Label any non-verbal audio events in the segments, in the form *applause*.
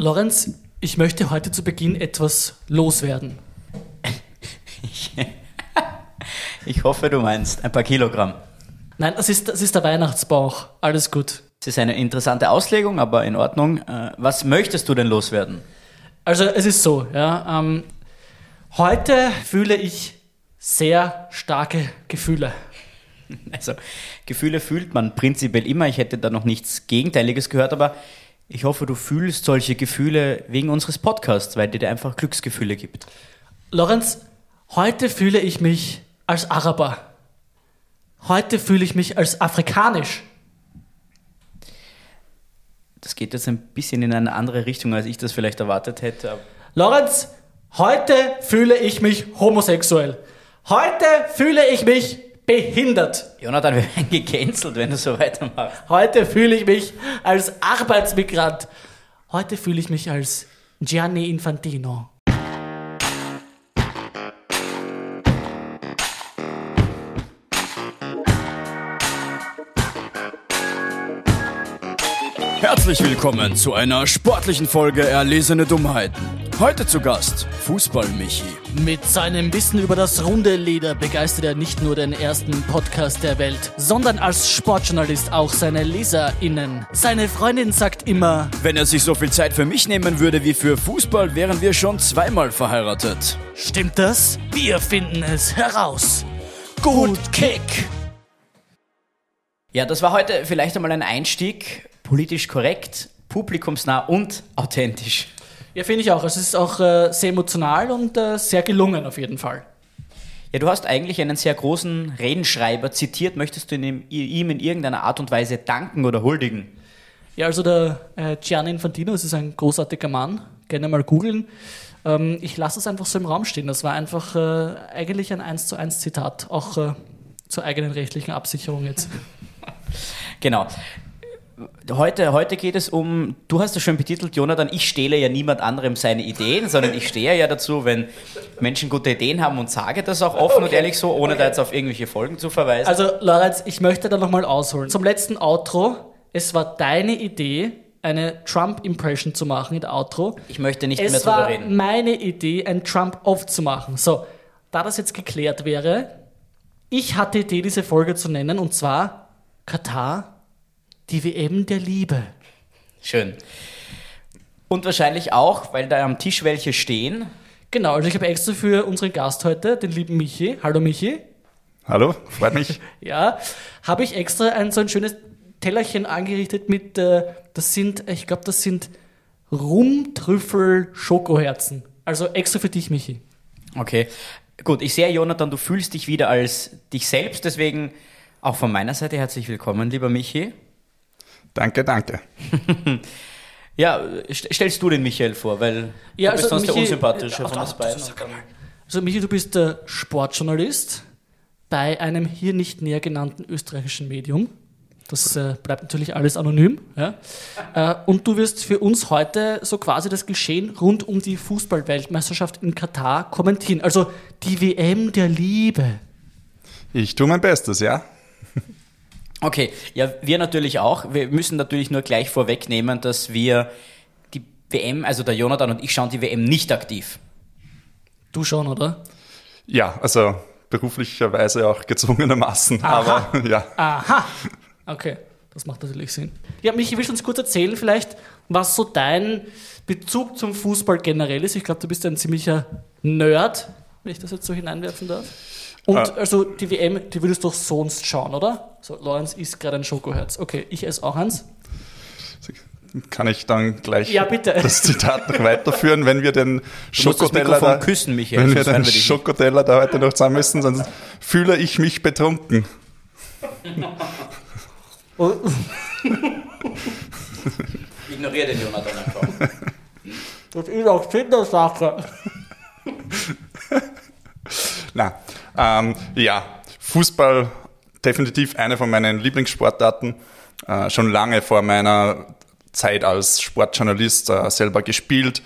Lorenz, ich möchte heute zu Beginn etwas loswerden. *laughs* Ich hoffe, du meinst ein paar Kilogramm. Nein, das ist, das ist der Weihnachtsbauch. Alles gut. Das ist eine interessante Auslegung, aber in Ordnung. Äh, Was möchtest du denn loswerden? Also es ist so, ja. Ähm, heute fühle ich sehr starke Gefühle. *laughs* Also, Gefühle fühlt man prinzipiell immer. Ich hätte da noch nichts Gegenteiliges gehört, aber ich hoffe, du fühlst solche Gefühle wegen unseres Podcasts, weil dir der einfach Glücksgefühle gibt. Lorenz, heute fühle ich mich als Araber. Heute fühle ich mich als afrikanisch. Das geht jetzt ein bisschen in eine andere Richtung, als ich das vielleicht erwartet hätte. Lorenz, heute fühle ich mich homosexuell. Heute fühle ich mich behindert. Jonathan, wir werden gecancelt, wenn du so weitermachst. Heute fühle ich mich als Arbeitsmigrant. Heute fühle ich mich als Gianni Infantino. Herzlich willkommen zu einer sportlichen Folge Erlesene Dummheiten. Heute zu Gast Fußball-Michi. Mit seinem Wissen über das runde Leder begeistert er nicht nur den ersten Podcast der Welt, sondern als Sportjournalist auch seine LeserInnen. Seine Freundin sagt immer, Wenn er sich so viel Zeit für mich nehmen würde wie für Fußball, wären wir schon zweimal verheiratet. stimmt das? Wir finden es heraus. Gut Kick! Ja, das war heute vielleicht einmal ein Einstieg. Politisch korrekt, publikumsnah und authentisch. Ja, finde ich auch. Es ist auch äh, sehr emotional und äh, sehr gelungen auf jeden Fall. Ja, du hast eigentlich einen sehr großen Redenschreiber zitiert. Möchtest du ihm, ihm in irgendeiner Art und Weise danken oder huldigen? Ja, also der äh, Gianni Infantino, das ist ein großartiger Mann. Gerne mal googeln. Ähm, ich lasse es einfach so im Raum stehen. Das war einfach äh, eigentlich ein 1 zu 1 Zitat, auch äh, zur eigenen rechtlichen Absicherung jetzt. Genau. Heute, heute geht es um, du hast es schon betitelt, Jonathan, ich stehle ja niemand anderem seine Ideen, sondern ich stehe ja dazu, wenn Menschen gute Ideen haben und sage das auch offen und ehrlich so, ohne da jetzt auf irgendwelche Folgen zu verweisen. Also, Lorenz, ich möchte da nochmal ausholen. Zum letzten Outro. Es war deine Idee, eine Trump-Impression zu machen in der Outro. ich möchte nicht mehr Es drüber war reden. meine Idee, ein Trump-Off zu machen. So, da das jetzt geklärt wäre, ich hatte die Idee, diese Folge zu nennen, und zwar Katar, die WM der Liebe. Schön. Und wahrscheinlich auch, weil da am Tisch welche stehen. Genau, also ich habe extra für unseren Gast heute, den lieben Michi, hallo Michi, Hallo, freut mich. *laughs* ja, habe ich extra ein so ein schönes Tellerchen angerichtet mit, äh, das sind, ich glaube, das sind Rumtrüffel-Schokoherzen. Also extra für dich, Michi. Okay. Gut, ich sehe, Jonathan, du fühlst dich wieder als dich selbst, deswegen auch von meiner Seite herzlich willkommen, lieber Michi. Danke, danke. *laughs* Ja, st- stellst du den Michael vor, weil Ja, du bist also sonst der Michi- unsympathische äh, von uns beiden. Also Michi, du bist äh, Sportjournalist bei einem hier nicht näher genannten österreichischen Medium. Das äh, bleibt natürlich alles anonym. Ja? Äh, und du wirst für uns heute so quasi das Geschehen rund um die Fußballweltmeisterschaft in Katar kommentieren. Also die WM der Liebe. Ich tue mein Bestes, ja? Okay, ja, wir natürlich auch. Wir müssen natürlich nur gleich vorwegnehmen, dass wir die WM, also der Jonathan und ich schauen die WM nicht aktiv. Du schon, oder? Ja, also beruflicherweise auch gezwungenermaßen, Aha. aber ja. Aha. Okay, das macht natürlich Sinn. Ja, Michi, willst du uns kurz erzählen vielleicht, was so dein Bezug zum Fußball generell ist? Ich glaube, du bist ein ziemlicher Nerd, wenn ich das jetzt so hineinwerfen darf. Und Ah. also die WM, die würdest du doch sonst schauen, oder? So, Lorenz isst gerade ein Schokoherz. Okay, ich esse auch eins. Kann ich dann gleich Ja, bitte. das Zitat noch weiterführen, wenn wir den Schokoteller da, küssen, Michael, wenn wir den wir. Schokoteller da heute noch zusammen essen, sonst fühle ich mich betrunken. Ignoriere den Jonathan einfach. Das ist auch Kindersache. Na, ähm, ja, Fußball definitiv eine von meinen Lieblingssportarten. Äh, schon lange vor meiner Zeit als Sportjournalist äh, selber gespielt,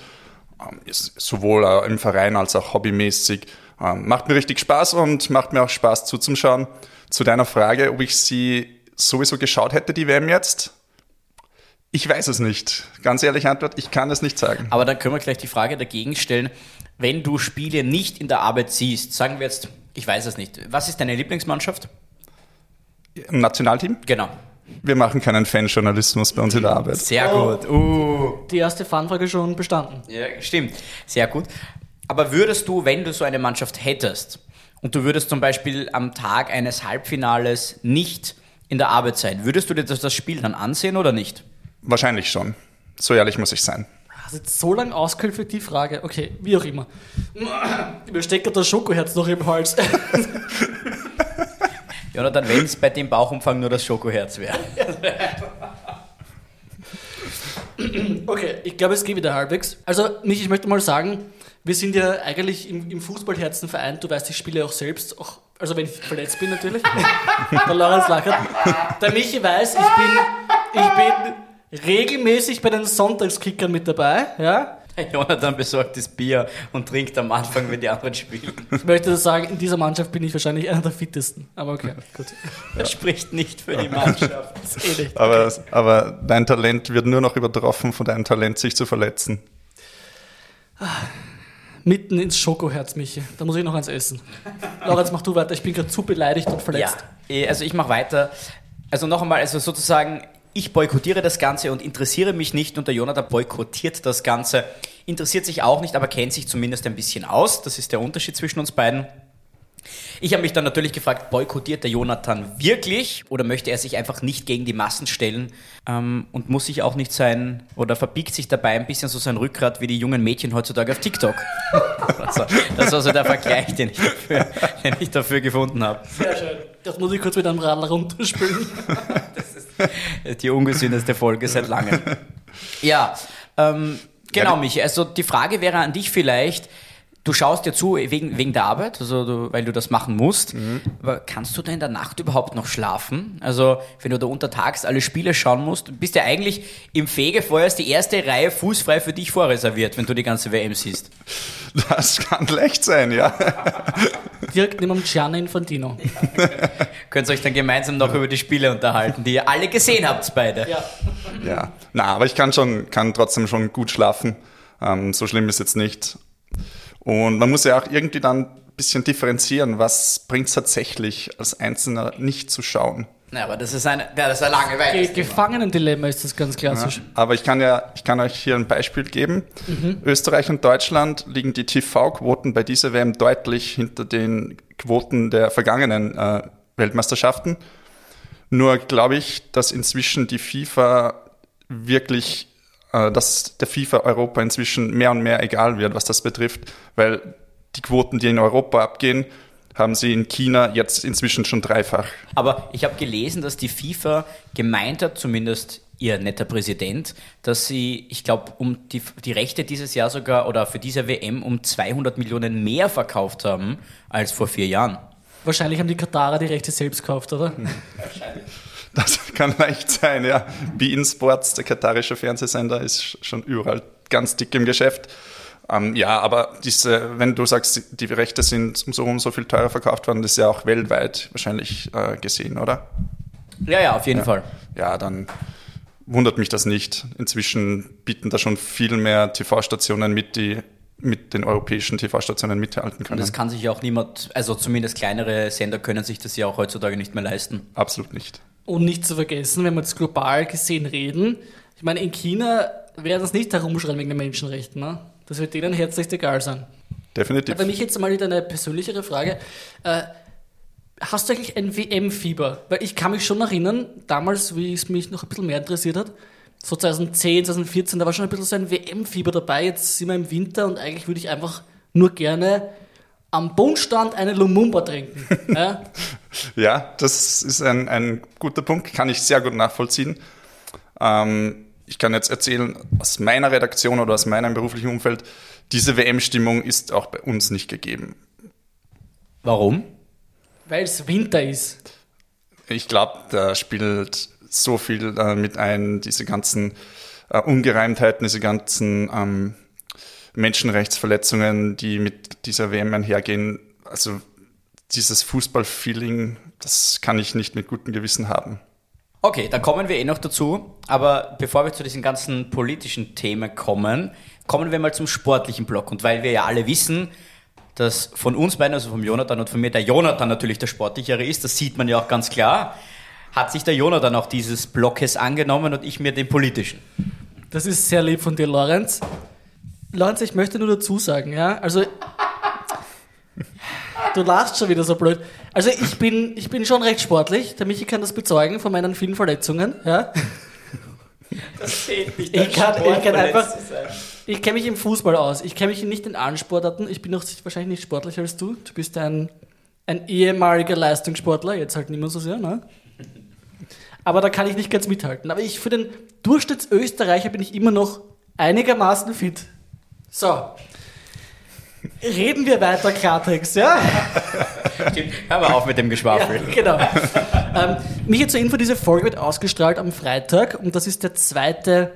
ähm, sowohl äh, im Verein als auch hobbymäßig. Ähm, macht mir richtig Spaß und macht mir auch Spaß zuzuschauen. Zu deiner Frage, ob ich sie sowieso geschaut hätte, die WM jetzt. Ich weiß es nicht. Ganz ehrliche Antwort, ich kann es nicht sagen. Aber dann können wir gleich die Frage dagegen stellen, wenn du Spiele nicht in der Arbeit siehst, sagen wir jetzt, ich weiß es nicht, was ist deine Lieblingsmannschaft? Im Nationalteam? Genau. Wir machen keinen Fanjournalismus bei uns in der Arbeit. Sehr gut. Uh. Die erste Fanfrage schon bestanden. Ja, stimmt. Sehr gut. Aber würdest du, wenn du so eine Mannschaft hättest und du würdest zum Beispiel am Tag eines Halbfinales nicht in der Arbeit sein, würdest du dir das, das Spiel dann ansehen oder nicht? Wahrscheinlich schon. So ehrlich muss ich sein. Jetzt so lange ausgeholt für die Frage. Okay, wie auch immer. *clears throat* Mir steckt das Schokoherz noch im Hals. *laughs* Jonathan, wenn es bei dem Bauchumfang nur das Schokoherz wäre. *clears throat* Okay, ich glaube, es geht wieder halbwegs. Also, Mich, ich möchte mal sagen, wir sind ja eigentlich im, im Fußballherzen vereint. Du weißt, ich spiele auch selbst, auch, also wenn ich verletzt bin natürlich. *laughs* Der Lorenz Lackert. Der Michi weiß, ich bin, ich bin regelmäßig bei den Sonntagskickern mit dabei. Ja? Jonathan besorgt das Bier und trinkt am Anfang, wenn die anderen spielen. Ich möchte sagen, in dieser Mannschaft bin ich wahrscheinlich einer der fittesten. Aber okay, gut. Das spricht nicht für die Mannschaft. *laughs* Das ist eh nicht. Aber, aber dein Talent wird nur noch übertroffen von deinem Talent, sich zu verletzen. Mitten ins Schokoherz, Michi. Da muss ich noch eins essen. *laughs* Lorenz, mach du weiter. Ich bin gerade zu beleidigt und verletzt. Ja, eh, also ich mache weiter. Also noch einmal, also sozusagen, ich boykottiere das Ganze und interessiere mich nicht und der Jonathan boykottiert das Ganze, interessiert sich auch nicht, aber kennt sich zumindest ein bisschen aus. Das ist der Unterschied zwischen uns beiden. Ich habe mich dann natürlich gefragt, boykottiert der Jonathan wirklich oder möchte er sich einfach nicht gegen die Massen stellen ähm, und muss sich auch nicht sein oder verbiegt sich dabei ein bisschen so sein Rückgrat wie die jungen Mädchen heutzutage auf TikTok. *laughs* also, das war so der Vergleich, den ich dafür, den ich dafür gefunden habe. Sehr schön. Das muss ich kurz mit einem Radler runterspülen. *laughs* *laughs* *laughs* Die ungesündeste Folge seit langem. *laughs* Ja, ähm, genau, Michi. Also die Frage wäre an dich vielleicht, du schaust dir zu wegen, wegen der Arbeit, also du, weil du das machen musst, aber kannst du da in der Nacht überhaupt noch schlafen? Also wenn du da untertags alle Spiele schauen musst, bist ja eigentlich im Fegefeuer ist die erste Reihe fußfrei für dich vorreserviert, wenn du die ganze WM siehst. Das kann leicht sein, ja. Direkt neben Gianni Infantino. Könnt ihr euch dann gemeinsam noch über die Spiele unterhalten, die ihr alle gesehen habt beide. Ja. Ja, na, aber ich kann schon, kann trotzdem schon gut schlafen. Ähm, so schlimm ist jetzt nicht. Und man muss ja auch irgendwie dann ein bisschen differenzieren, was bringt es tatsächlich als Einzelner nicht zu schauen. Na, aber das ist eine, ja, das ist ein lange Ge Gefangenendilemma ist das ganz klassisch. Aber ich kann ja, ich kann euch hier ein Beispiel geben. Österreich und Deutschland liegen die TV-Quoten bei dieser WM deutlich hinter den Quoten der vergangenen äh, Weltmeisterschaften. Nur glaube ich, dass inzwischen die FIFA wirklich, dass der FIFA Europa inzwischen mehr und mehr egal wird, was das betrifft, weil die Quoten, die in Europa abgehen, haben sie in China jetzt inzwischen schon dreifach. Aber ich habe gelesen, dass die FIFA gemeint hat, zumindest ihr netter Präsident, dass sie, ich glaube, um die, die Rechte dieses Jahr sogar oder für diese WM um 200 Millionen mehr verkauft haben als vor vier Jahren. Wahrscheinlich haben die Katarer die Rechte selbst gekauft, oder? Das kann leicht sein, ja. Bein Sports, der katarische Fernsehsender, ist schon überall ganz dick im Geschäft. Ähm, ja, aber diese, wenn du sagst, die Rechte sind so um so viel teurer verkauft worden, das ist ja auch weltweit wahrscheinlich äh, gesehen, oder? Ja, ja, auf jeden Fall. Ja, dann wundert mich das nicht. Inzwischen bieten da schon viel mehr TV-Stationen mit, die mit den europäischen TV-Stationen mithalten Und können. das kann sich ja auch niemand, also zumindest kleinere Sender können sich das ja auch heutzutage nicht mehr leisten. Absolut nicht. Und nicht zu vergessen, wenn wir jetzt global gesehen reden, ich meine, in China werden es nicht herumschreien wegen den Menschenrechten. Ne? Das wird denen herzlichst egal sein. Definitiv. Aber mich jetzt mal wieder eine persönlichere Frage. Äh, hast du eigentlich ein WM-Fieber? Weil ich kann mich schon erinnern, damals, wie es mich noch ein bisschen mehr interessiert hat, so 2010, 2014, da war schon ein bisschen so ein WM-Fieber dabei. Jetzt sind wir im Winter und eigentlich würde ich einfach nur gerne am Bundstand eine Lumumba trinken. *laughs* ja? Ja, das ist ein, ein guter Punkt, kann ich sehr gut nachvollziehen. Ähm, ich kann jetzt erzählen, aus meiner Redaktion oder aus meinem beruflichen Umfeld, diese WM-Stimmung ist auch bei uns nicht gegeben. Warum? Weil es Winter ist. Ich glaube, da spielt so viel äh, mit ein, diese ganzen äh, Ungereimtheiten, diese ganzen ähm, Menschenrechtsverletzungen, die mit dieser WM einhergehen. Also dieses Fußballfeeling, das kann ich nicht mit gutem Gewissen haben. Okay, dann kommen wir eh noch dazu. Aber bevor wir zu diesen ganzen politischen Themen kommen, kommen wir mal zum sportlichen Block. Und weil wir ja alle wissen, dass von uns beiden, also vom Jonathan und von mir, der Jonathan natürlich der sportlichere ist, das sieht man ja auch ganz klar, hat sich der Jonathan auch dieses Blockes angenommen und ich mir den politischen. Das ist sehr lieb von dir, Lorenz. Lorenz, ich möchte nur dazu sagen, ja, also du lachst schon wieder so blöd. Also ich bin, ich bin schon recht sportlich. Der Michi kann das bezeugen von meinen vielen Verletzungen. Ja. Das zählt nicht. Ich kann, ich kann einfach. Ich kenne mich im Fußball aus. Ich kenne mich nicht in allen Sportarten. Ich bin auch wahrscheinlich nicht sportlicher als du. Du bist ein, ein ehemaliger Leistungssportler, jetzt halt nicht mehr so sehr, ne? Aber da kann ich nicht ganz mithalten. Aber ich für den Durchschnittsösterreicher bin ich immer noch einigermaßen fit. So. Reden wir weiter Klartext, ja? Hör mal auf mit dem Geschwafel. Ja, genau. ähm, Michi, zur Info, diese Folge wird ausgestrahlt am Freitag und das ist der zweite,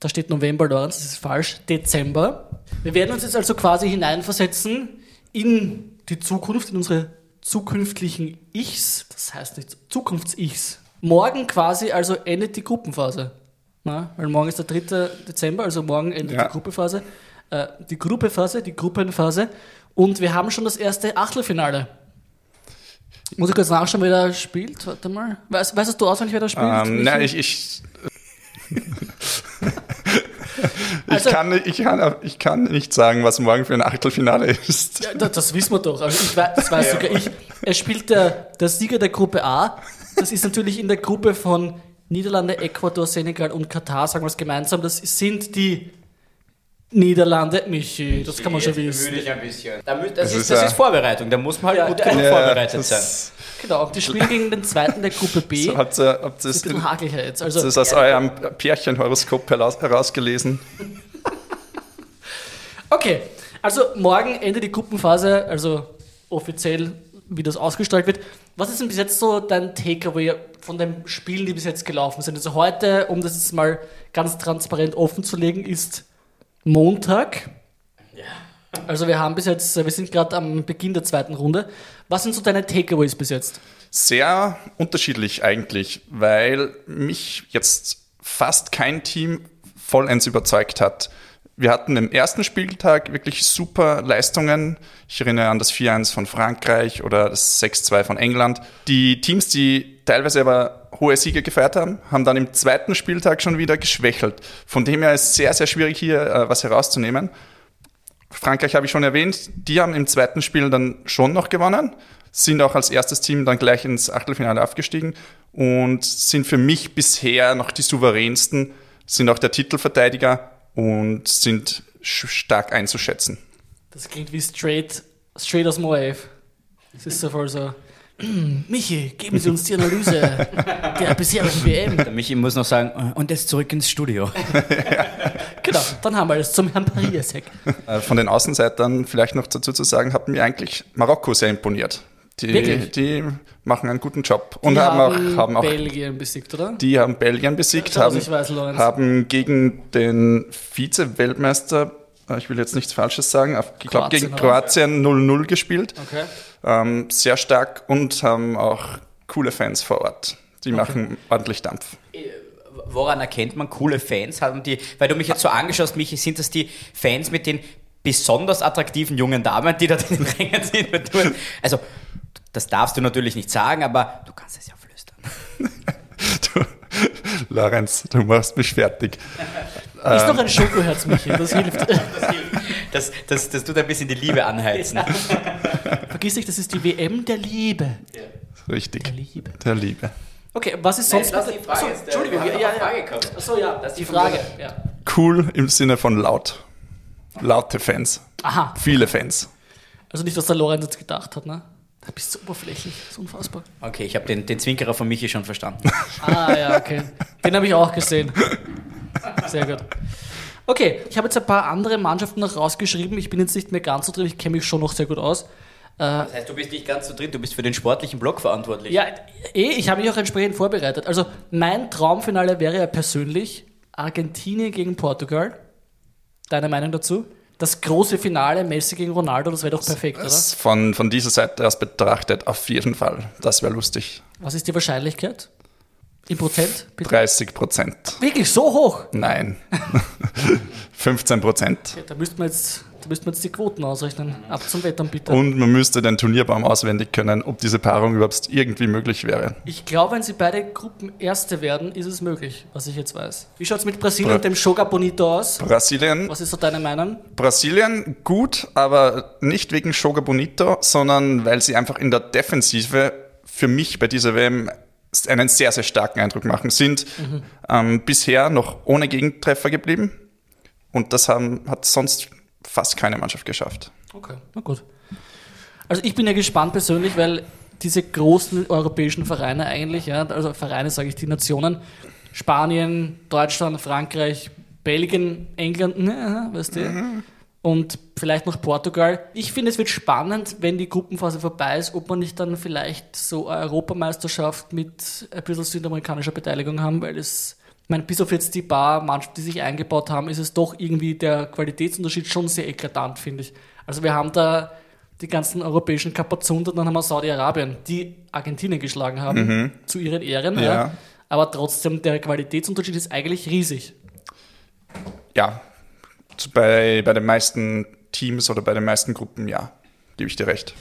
da steht November, Lorenz, das ist falsch, Dezember. Wir werden uns jetzt also quasi hineinversetzen in die Zukunft, in unsere zukünftigen Ichs, das heißt nicht Zukunfts-Ichs. Morgen quasi also endet die Gruppenphase. Na, weil morgen ist der 3. Dezember, also morgen endet Ja. die Gruppenphase. Äh, die Gruppephase, die Gruppenphase. Und wir haben schon das erste Achtelfinale. Muss ich kurz nachschauen, wer da spielt? Warte mal. Weißt, weißt du auswendig, wer da spielt? Ähm, na, ich, ich, *laughs* ich, Also- kann, ich, kann, ich kann nicht sagen, was morgen für ein Achtelfinale ist. Ja, da- das wissen wir doch. Also ich weiß, das weiß sogar ich. Es spielt der, der Sieger der Gruppe A. Das ist natürlich in der Gruppe von Niederlande, Ecuador, Senegal und Katar, sagen wir es gemeinsam. Das sind die Niederlande. Michi, das kann man schon wissen. ein bisschen. Da mü- Das, Das ist, ist das ja- ist Vorbereitung, da muss man halt Ja, gut genug Ja, vorbereitet sein. das, Genau, und die spielen gegen den zweiten der Gruppe B. so, habt ihr, habt ihr Das ist ein bisschen hakeliger jetzt. Also, das ist aus eurem Pärchenhoroskop heraus, herausgelesen? *laughs* Okay, also morgen endet die Gruppenphase, also offiziell, wie das ausgestrahlt wird. Was ist denn bis jetzt so dein Takeaway von den Spielen, die bis jetzt gelaufen sind? Also heute, um das jetzt mal ganz transparent offen zu legen, ist Montag. Also wir haben bis jetzt, wir sind gerade am Beginn der zweiten Runde. Was sind so deine Takeaways bis jetzt? Sehr unterschiedlich eigentlich, weil mich jetzt fast kein Team vollends überzeugt hat. Wir hatten im ersten Spieltag wirklich super Leistungen. Ich erinnere an das 4-1 von Frankreich oder das 6-2 von England. Die Teams, die teilweise aber hohe Siege gefeiert haben, haben dann im zweiten Spieltag schon wieder geschwächelt. Von dem her ist es sehr, sehr schwierig hier äh, was herauszunehmen. Frankreich habe ich schon erwähnt, die haben im zweiten Spiel dann schon noch gewonnen, sind auch als erstes Team dann gleich ins Achtelfinale aufgestiegen und sind für mich bisher noch die souveränsten, sind auch der Titelverteidiger und sind stark einzuschätzen. Das klingt wie straight, straight aus dem Wave. Das ist so voll so. *clears throat* Michi, geben Sie uns die Analyse der bisherigen WM. Der Michi muss noch sagen, und jetzt zurück ins Studio. *laughs* Genau, dann haben wir es zum Herrn Pariasek. Äh, Von den Außenseitern vielleicht noch dazu zu sagen, hat mir eigentlich Marokko sehr imponiert. Die, Wirklich? die machen einen guten Job und Die haben, auch, haben auch Belgien besiegt, oder? Die haben Belgien besiegt, Ja, haben, ich weiß, haben gegen den Vize-Weltmeister, äh, ich will jetzt nichts Falsches sagen, auf- ich glaube gegen? Kroatien 0-0 gespielt. Okay. Ähm, sehr stark und haben auch coole Fans vor Ort. Die machen ordentlich Dampf. Woran erkennt man coole Fans? Haben die, weil du mich jetzt so angeschaut hast, Michi, sind das die Fans mit den besonders attraktiven jungen Damen, die da in *laughs* den Rängen sind? Also, das darfst du natürlich nicht sagen, aber du kannst es ja flüstern. *laughs* Du, Lorenz, du machst mich fertig. Ist noch ein Schokoherz, Michi, *laughs* das hilft. Das, das, das tut ein bisschen die Liebe anheizen. Vergiss nicht, das ist die WM der Liebe. Richtig. Der Liebe. Der Liebe. Okay, was ist sonst... lass die Frage Achso, jetzt, äh, Entschuldigung, wir haben ja, ja. Frage gehabt. Achso, ja, Das ist die. Frage. Ja. Cool im Sinne von laut. Laute Fans. Aha, Viele Fans. also nicht, was der Lorenz jetzt gedacht hat, ne? Da bist du oberflächlich, das ist unfassbar. Okay, ich habe den, den Zwinkerer von Michi schon verstanden. Ah, ja, okay. Den habe ich auch gesehen. Sehr gut. Okay, ich habe jetzt ein paar andere Mannschaften noch rausgeschrieben. Ich bin jetzt nicht mehr ganz so drin, ich kenne mich schon noch sehr gut aus. Das heißt, du bist nicht ganz so drin, du bist für den sportlichen Block verantwortlich. Ja, eh, ich habe mich auch entsprechend vorbereitet. Also, mein Traumfinale wäre ja persönlich Argentinien gegen Portugal. Deine Meinung dazu? Das große Finale, Messi gegen Ronaldo, das wäre doch perfekt, oder? Das von, von dieser Seite aus betrachtet auf jeden Fall. Das wäre lustig. Was ist die Wahrscheinlichkeit? In Prozent, bitte? 30 Prozent. Wirklich so hoch? Nein. *laughs* 15 Prozent. Ja, da müssten wir jetzt, da müssten wir jetzt die Quoten ausrechnen. Ab zum Wettern bitte. Und man müsste den Turnierbaum auswendig können, ob diese Paarung überhaupt irgendwie möglich wäre. Ich glaube, wenn sie beide Gruppen Erste werden, ist es möglich, was ich jetzt weiß. Wie schaut es mit Brasilien Bra und dem Joga Bonito aus? Brasilien, Was ist so deine Meinung? Brasilien gut, aber nicht wegen Joga Bonito, sondern weil sie einfach in der Defensive für mich bei dieser WM einen sehr, sehr starken Eindruck machen. Sind ähm, bisher noch ohne Gegentreffer geblieben und das haben, hat sonst fast keine Mannschaft geschafft. Okay, na gut. Also ich bin ja gespannt persönlich, weil diese großen europäischen Vereine eigentlich, ja, also Vereine sage ich die Nationen, Spanien, Deutschland, Frankreich, Belgien, England, ne, weißt du, und vielleicht noch Portugal. Ich finde, es wird spannend, wenn die Gruppenphase vorbei ist, ob man nicht dann vielleicht so eine Europameisterschaft mit ein bisschen südamerikanischer Beteiligung haben, weil es, ich meine, bis auf jetzt die paar Mannschaften, die sich eingebaut haben, ist es doch irgendwie der Qualitätsunterschied schon sehr eklatant, finde ich. Also wir haben da die ganzen europäischen Kapazunder, dann haben wir Saudi-Arabien, die Argentinien geschlagen haben, zu ihren Ehren. Ja. Ja. Aber trotzdem, der Qualitätsunterschied ist eigentlich riesig. Ja, bei, bei den meisten Teams oder bei den meisten Gruppen, ja, gebe ich dir recht.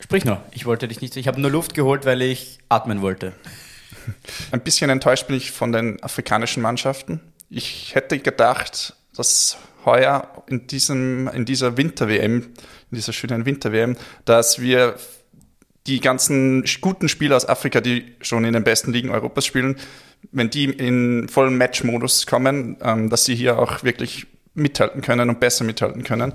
Sprich nur. Ich wollte dich nicht. Ich habe nur Luft geholt, weil ich atmen wollte. *laughs* Ein bisschen enttäuscht bin ich von den afrikanischen Mannschaften. Ich hätte gedacht, dass heuer in, diesem, in dieser Winter-WM, in dieser schönen Winter-WM, dass wir die ganzen guten Spieler aus Afrika, die schon in den besten Ligen Europas spielen, wenn die in vollen Match-Modus kommen, ähm, dass sie hier auch wirklich mithalten können und besser mithalten können.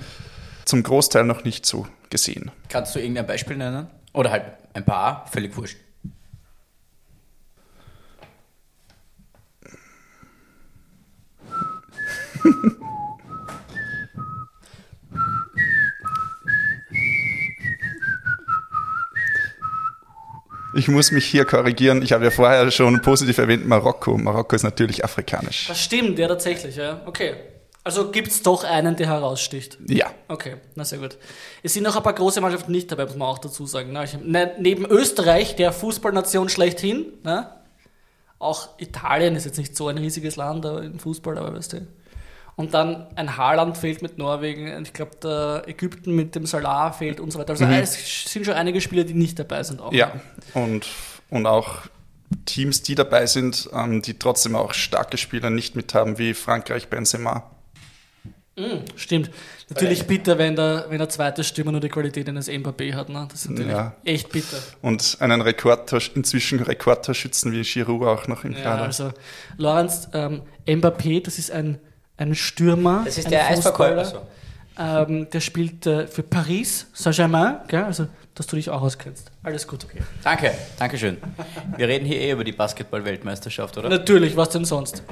Zum Großteil noch nicht so gesehen. Kannst du irgendein Beispiel nennen? Oder halt ein paar, völlig wurscht. Ich muss mich hier korrigieren. Ich habe ja vorher schon positiv erwähnt Marokko. Marokko ist natürlich afrikanisch. Das stimmt, ja, tatsächlich, ja. Okay. Also gibt es doch einen, der heraussticht. Ja. Okay, na sehr gut. Es sind noch ein paar große Mannschaften nicht dabei, muss man auch dazu sagen. Ne? Ich, ne, neben Österreich, der Fußballnation schlechthin, ne? auch Italien ist jetzt nicht so ein riesiges Land im Fußball, aber weißt du. Und dann ein Haaland fehlt mit Norwegen, ich glaube, der Ägypten mit dem Salah fehlt und so weiter. Also es sind schon einige Spieler, die nicht dabei sind auch. Ja, und, und auch Teams, die dabei sind, ähm, die trotzdem auch starke Spieler nicht mit haben, wie Frankreich, Benzema. Stimmt. Natürlich bitter, wenn der, wenn der zweite Stürmer nur die Qualität eines Mbappé hat. Ne? Das ist natürlich Ja. echt bitter. Und einen Rekordtor, inzwischen Rekordtorschützen wie Giroud auch noch im Ja, Kader. also Lorenz, ähm, Mbappé, das ist ein, ein Stürmer. Das ist der Eisverkäufer. Fußballer, Ähm, der spielt äh, für Paris Saint-Germain, also dass du dich auch auskennst. Alles gut. Danke, danke schön. Wir reden hier eh über die Basketball-Weltmeisterschaft, oder? Natürlich, was denn sonst?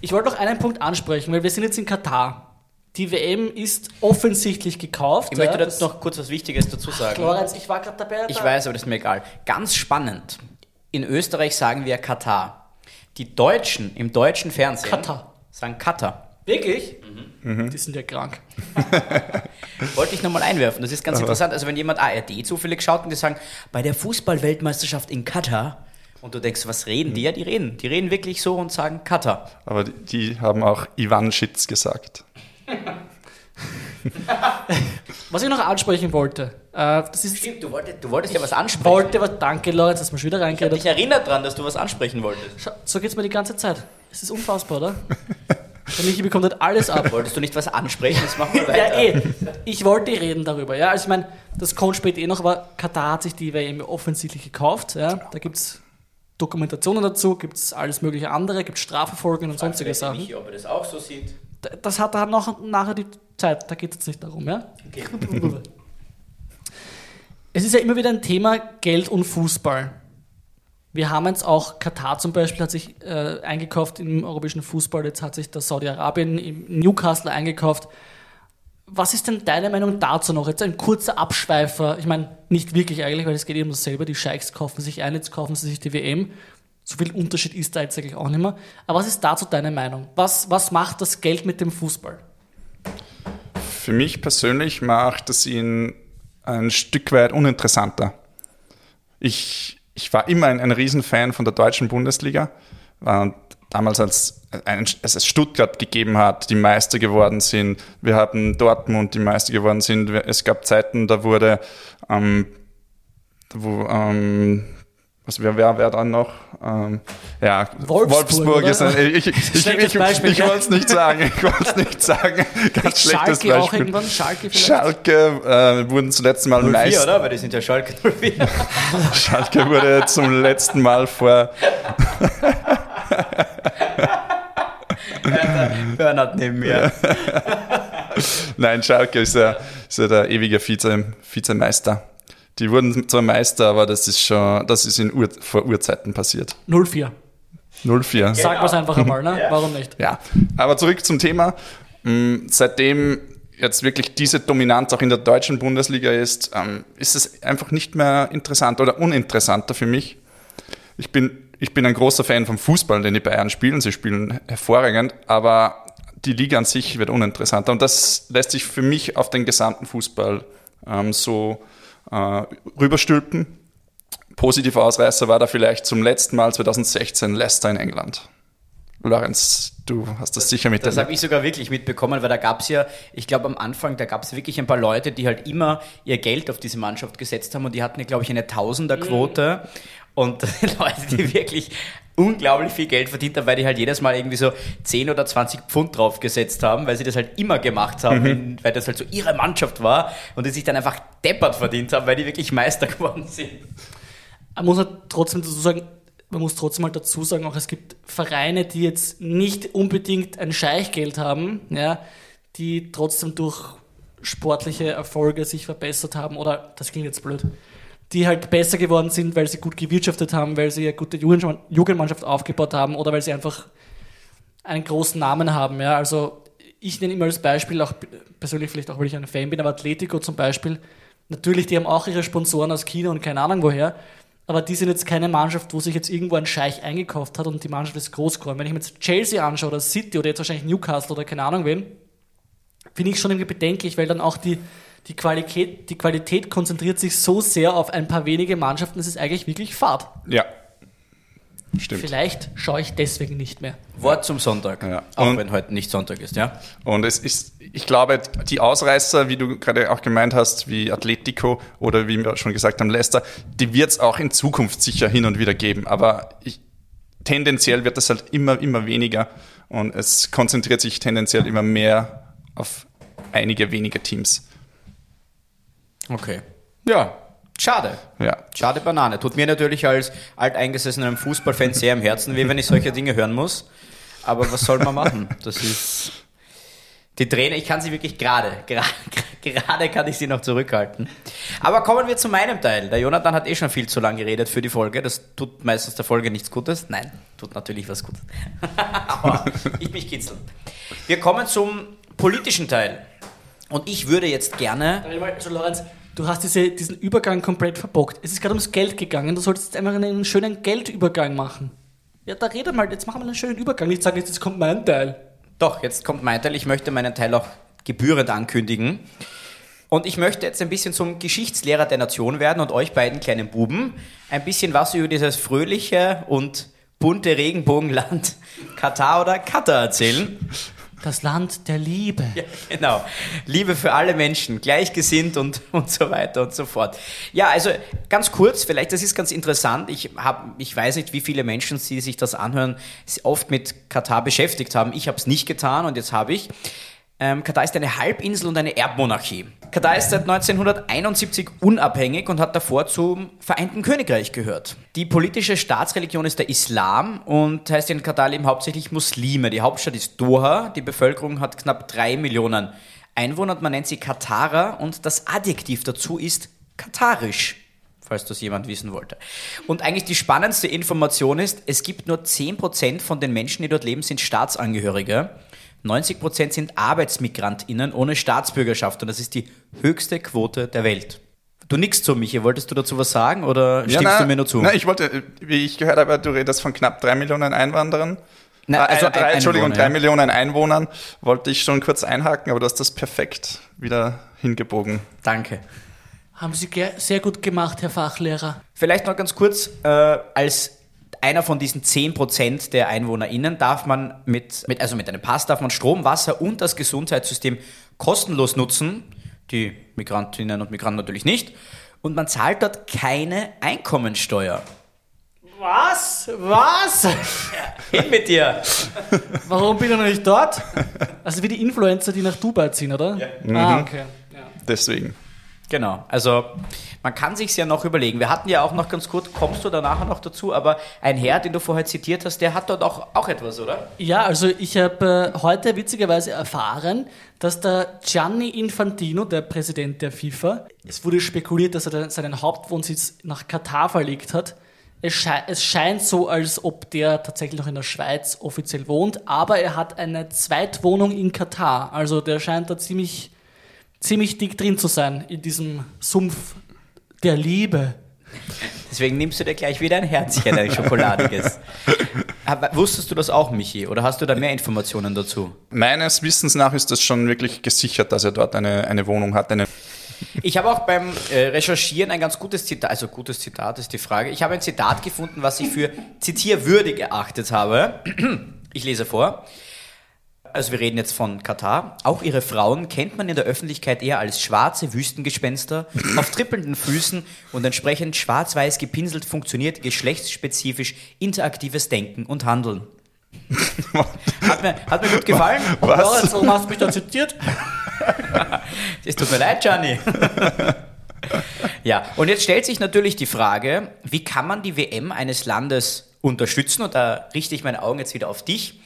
Ich wollte noch einen Punkt ansprechen, weil wir sind jetzt in Katar. Die WM ist offensichtlich gekauft. Ich möchte ja, dazu noch kurz was Wichtiges dazu sagen. Lorenz, ich war gerade dabei. Ich da- weiß, aber das ist mir egal. Ganz spannend. In Österreich sagen wir Katar. Die Deutschen im deutschen Fernsehen Katar. sagen Katar. Wirklich? Mhm. Die sind ja krank. *laughs* Wollte ich nochmal einwerfen. Das ist ganz interessant. Also wenn jemand ARD zufällig schaut und die sagen, bei der Fußball-Weltmeisterschaft in Katar und du denkst, was reden die? Ja, die reden. Die reden wirklich so und sagen Katar. Aber die, die haben auch Ivan Schitz gesagt. *laughs* Was ich noch ansprechen wollte, äh, das ist. Stimmt, du wolltest, du wolltest ja was ansprechen. Wollte was, danke Lorenz, dass wir schon wieder Ich habe reingeredet. dich erinnert dran, dass du was ansprechen wolltest. Schau, So geht's mir die ganze Zeit. Es ist unfassbar, oder? *laughs* Der Michi bekommt halt alles ab. *laughs* Wolltest du nicht was ansprechen? Jetzt machen wir *laughs* Ja, weiter. eh. Ich wollte reden darüber. Ja, also ich meine, das kommt später eh noch, aber Katar hat sich die WM offensichtlich gekauft. Ja. Da gibt es Dokumentationen dazu, gibt es alles mögliche andere, gibt Strafverfolgungen und sonstige Sachen. Michi, ob er das auch so sieht. Das hat er noch, nachher die Zeit, da geht es jetzt nicht darum. Ja. *laughs* Es ist ja immer wieder ein Thema Geld und Fußball. Wir haben jetzt auch, Katar zum Beispiel hat sich äh, eingekauft im europäischen Fußball, jetzt hat sich der Saudi-Arabien im Newcastle eingekauft. Was ist denn deine Meinung dazu noch? Jetzt ein kurzer Abschweifer. Ich meine, nicht wirklich eigentlich, weil es geht eben dasselbe. Die Scheichs kaufen sich ein, jetzt kaufen sie sich die WM. So viel Unterschied ist da jetzt eigentlich auch nicht mehr. Aber was ist dazu deine Meinung? Was, was macht das Geld mit dem Fußball? Für mich persönlich macht es ihn ein Stück weit uninteressanter. Ich ich war immer ein, ein Riesenfan von der deutschen Bundesliga. Und damals, als, als es Stuttgart gegeben hat, die Meister geworden sind, wir hatten Dortmund, die Meister geworden sind. Es gab Zeiten, da wurde, ähm, wo, ähm, was wäre wer, wer dann noch? Ähm, ja, Wolfsburg, Wolfsburg ist ein, ich, ich, ich, ich, Beispiel, ich wollte es nicht sagen, ich wollte es nicht sagen. Ganz schlechtes Schalke auch Beispiel. irgendwann? Schalke vielleicht? Schalke äh, wurden zuletzt Mal 04, Meister. oder? Weil die sind ja Schalke 04. *laughs* Schalke wurde zum letzten Mal vor *laughs* Bernhard neben mir. Nein, Schalke ist ja, ist ja der ewige Vize, Vizemeister. Die wurden zwar Meister, aber das ist schon, das ist in Ur, vor Urzeiten passiert. 0-4. 0-4. Sagen wir es einfach einmal, ne? *laughs* Warum nicht? Ja, aber zurück zum Thema. Mm, Seitdem jetzt wirklich diese Dominanz auch in der deutschen Bundesliga ist, ähm, ist es einfach nicht mehr interessant oder uninteressanter für mich. Ich bin, ich bin ein großer Fan vom Fußball, den die Bayern spielen. Sie spielen hervorragend, aber die Liga an sich wird uninteressanter. Und das lässt sich für mich auf den gesamten Fußball ähm, so äh, rüberstülpen. Positiver Ausreißer war da vielleicht zum letzten Mal 2016 Leicester in England. Lorenz, du hast das sicher Das miterlebt. habe ich sogar wirklich mitbekommen, weil da gab es ja, ich glaube am Anfang, da gab es wirklich ein paar Leute, die halt immer ihr Geld auf diese Mannschaft gesetzt haben und die hatten ja, glaube ich, eine Tausenderquote. Und *laughs* Leute, die wirklich unglaublich viel Geld verdient haben, weil die halt jedes Mal irgendwie so 10 oder 20 Pfund draufgesetzt haben, weil sie das halt immer gemacht haben, Mhm. weil das halt so ihre Mannschaft war und die sich dann einfach deppert verdient haben, weil die wirklich Meister *laughs* geworden sind. Man muss halt trotzdem dazu sagen, man muss trotzdem halt dazu sagen, auch es gibt Vereine, die jetzt nicht unbedingt ein Scheichgeld haben, ja, die trotzdem durch sportliche Erfolge sich verbessert haben oder, das klingt jetzt blöd, die halt besser geworden sind, weil sie gut gewirtschaftet haben, weil sie eine gute Jugend- Jugendmannschaft aufgebaut haben oder weil sie einfach einen großen Namen haben, ja, also ich nenne immer als Beispiel, auch persönlich vielleicht auch, weil ich ein Fan bin, aber Atletico zum Beispiel, natürlich, die haben auch ihre Sponsoren aus China und keine Ahnung woher, aber die sind jetzt keine Mannschaft, wo sich jetzt irgendwo ein Scheich eingekauft hat und die Mannschaft ist groß geworden. Wenn ich mir jetzt Chelsea anschaue oder City oder jetzt wahrscheinlich Newcastle oder keine Ahnung wen, finde ich schon irgendwie bedenklich, weil dann auch die, die, Qualität, die Qualität konzentriert sich so sehr auf ein paar wenige Mannschaften, das ist eigentlich wirklich Fahrt. Ja. Stimmt. Vielleicht schaue ich deswegen nicht mehr. Wort zum Sonntag. Ja. Auch Und- wenn heute nicht Sonntag ist, ja? Und es ist, ich glaube, die Ausreißer, wie du gerade auch gemeint hast, wie Atletico oder wie wir schon gesagt haben, Leicester, die wird es auch in Zukunft sicher hin und wieder geben. Aber ich, tendenziell wird es halt immer, immer weniger und es konzentriert sich tendenziell immer mehr auf einige wenige Teams. Okay. Ja, schade. Ja. Schade Banane. Tut mir natürlich als alteingesessenem Fußballfan sehr am Herzen weh, wenn ich solche Dinge hören muss. Aber was soll man machen? Das ist. Die Träne, ich kann sie wirklich gerade, gerade, *laughs* gerade kann ich sie noch zurückhalten. Aber kommen wir zu meinem Teil. Der Jonathan hat eh schon viel zu lange geredet für die Folge. Das tut meistens der Folge nichts Gutes. Nein, tut natürlich was Gutes. *laughs* Aber ich mich kitzeln. Wir kommen zum politischen Teil. Und ich würde jetzt gerne Also Lorenz, du hast diese, diesen Übergang komplett verbockt. Es ist gerade ums Geld gegangen. Du solltest jetzt einfach einen schönen Geldübergang machen. Ja, da rede mal, jetzt machen wir einen schönen Übergang. Nicht sagen, jetzt, jetzt kommt mein Teil. Doch, jetzt kommt mein Teil. Ich möchte meinen Teil auch gebührend ankündigen. Und ich möchte jetzt ein bisschen zum Geschichtslehrer der Nation werden und euch beiden kleinen Buben ein bisschen was über dieses fröhliche und bunte Regenbogenland *laughs* Katar oder Katar erzählen. Das Land der Liebe. Ja, genau. Liebe für alle Menschen, gleichgesinnt und, *laughs* und so weiter und so fort. Ja, also ganz kurz, vielleicht, das ist ganz interessant. Ich, hab, ich weiß nicht, wie viele Menschen, die sich das anhören, oft mit Katar beschäftigt haben. Ich habe es nicht getan und jetzt habe ich. Ähm, Katar ist eine Halbinsel und eine Erbmonarchie. Katar ist seit 1971 unabhängig und hat davor zum Vereinten Königreich gehört. Die politische Staatsreligion ist der Islam und heißt in Katar leben hauptsächlich Muslime. Die Hauptstadt ist Doha, die Bevölkerung hat knapp drei Millionen Einwohner und man nennt sie Katarer und das Adjektiv dazu ist katarisch falls das jemand wissen wollte. Und eigentlich die spannendste Information ist, es gibt nur 10% von den Menschen, die dort leben, sind Staatsangehörige. 90% sind ArbeitsmigrantInnen ohne Staatsbürgerschaft und das ist die höchste Quote der Welt. Du nix zu Michi, wolltest du dazu was sagen oder stimmst na, du mir nur zu? Na, ich wollte, wie ich gehört habe, du redest von knapp drei Millionen Einwanderern. Na, Äh, also äh, drei, Ein- Entschuldigung, Einwohner, drei ja. Millionen Einwohnern wollte ich schon kurz einhaken, aber du hast das perfekt wieder hingebogen. Danke. Haben Sie sehr gut gemacht, Herr Fachlehrer. Vielleicht noch ganz kurz, äh, als einer von diesen 10% der EinwohnerInnen darf man mit, mit, also mit einem Pass darf man Strom, Wasser und das Gesundheitssystem kostenlos nutzen. Die Migrantinnen und Migranten natürlich nicht. Und man zahlt dort keine Einkommensteuer. Was? Was? *laughs* Hin mit dir! Warum bin ich noch nicht dort? Also wie die Influencer, die nach Dubai ziehen, oder? Ja. Ah, okay. Ja. Deswegen. Genau, also man kann sich's ja noch überlegen. Wir hatten ja auch noch ganz kurz, kommst du da nachher noch dazu, aber ein Herr, den du vorher zitiert hast, der hat dort auch, auch etwas, oder? Ja, also ich habe äh, heute witzigerweise erfahren, dass der Gianni Infantino, der Präsident der FIFA, es wurde spekuliert, dass er seinen Hauptwohnsitz nach Katar verlegt hat. Es, schei es scheint so, als ob der tatsächlich noch in der Schweiz offiziell wohnt, aber er hat eine Zweitwohnung in Katar. Also der scheint da ziemlich, ziemlich dick drin zu sein in diesem Sumpf der Liebe. Deswegen nimmst du dir gleich wieder ein Herzchen, ein schokoladiges. *laughs* Aber wusstest du das auch, Michi? Oder hast du da mehr Informationen dazu? Meines Wissens nach ist das schon wirklich gesichert, dass er dort eine, eine Wohnung hat. Eine Ich habe auch beim äh, Recherchieren ein ganz gutes Zitat, also gutes Zitat ist die Frage. Ich habe ein Zitat gefunden, was ich für zitierwürdig erachtet habe. Ich lese vor. Also wir reden jetzt von Katar. Auch ihre Frauen kennt man in der Öffentlichkeit eher als schwarze Wüstengespenster, *clears throat* auf trippelnden Füßen und entsprechend schwarz-weiß gepinselt funktioniert geschlechtsspezifisch interaktives Denken und Handeln. *laughs* hat, mir, hat mir gut gefallen. Lorenz, warum hast du mich da zitiert? *laughs* Es tut mir leid, Gianni. ja, und jetzt stellt sich natürlich die Frage, wie kann man die WM eines Landes unterstützen? Und da richte ich meine Augen jetzt wieder auf dich.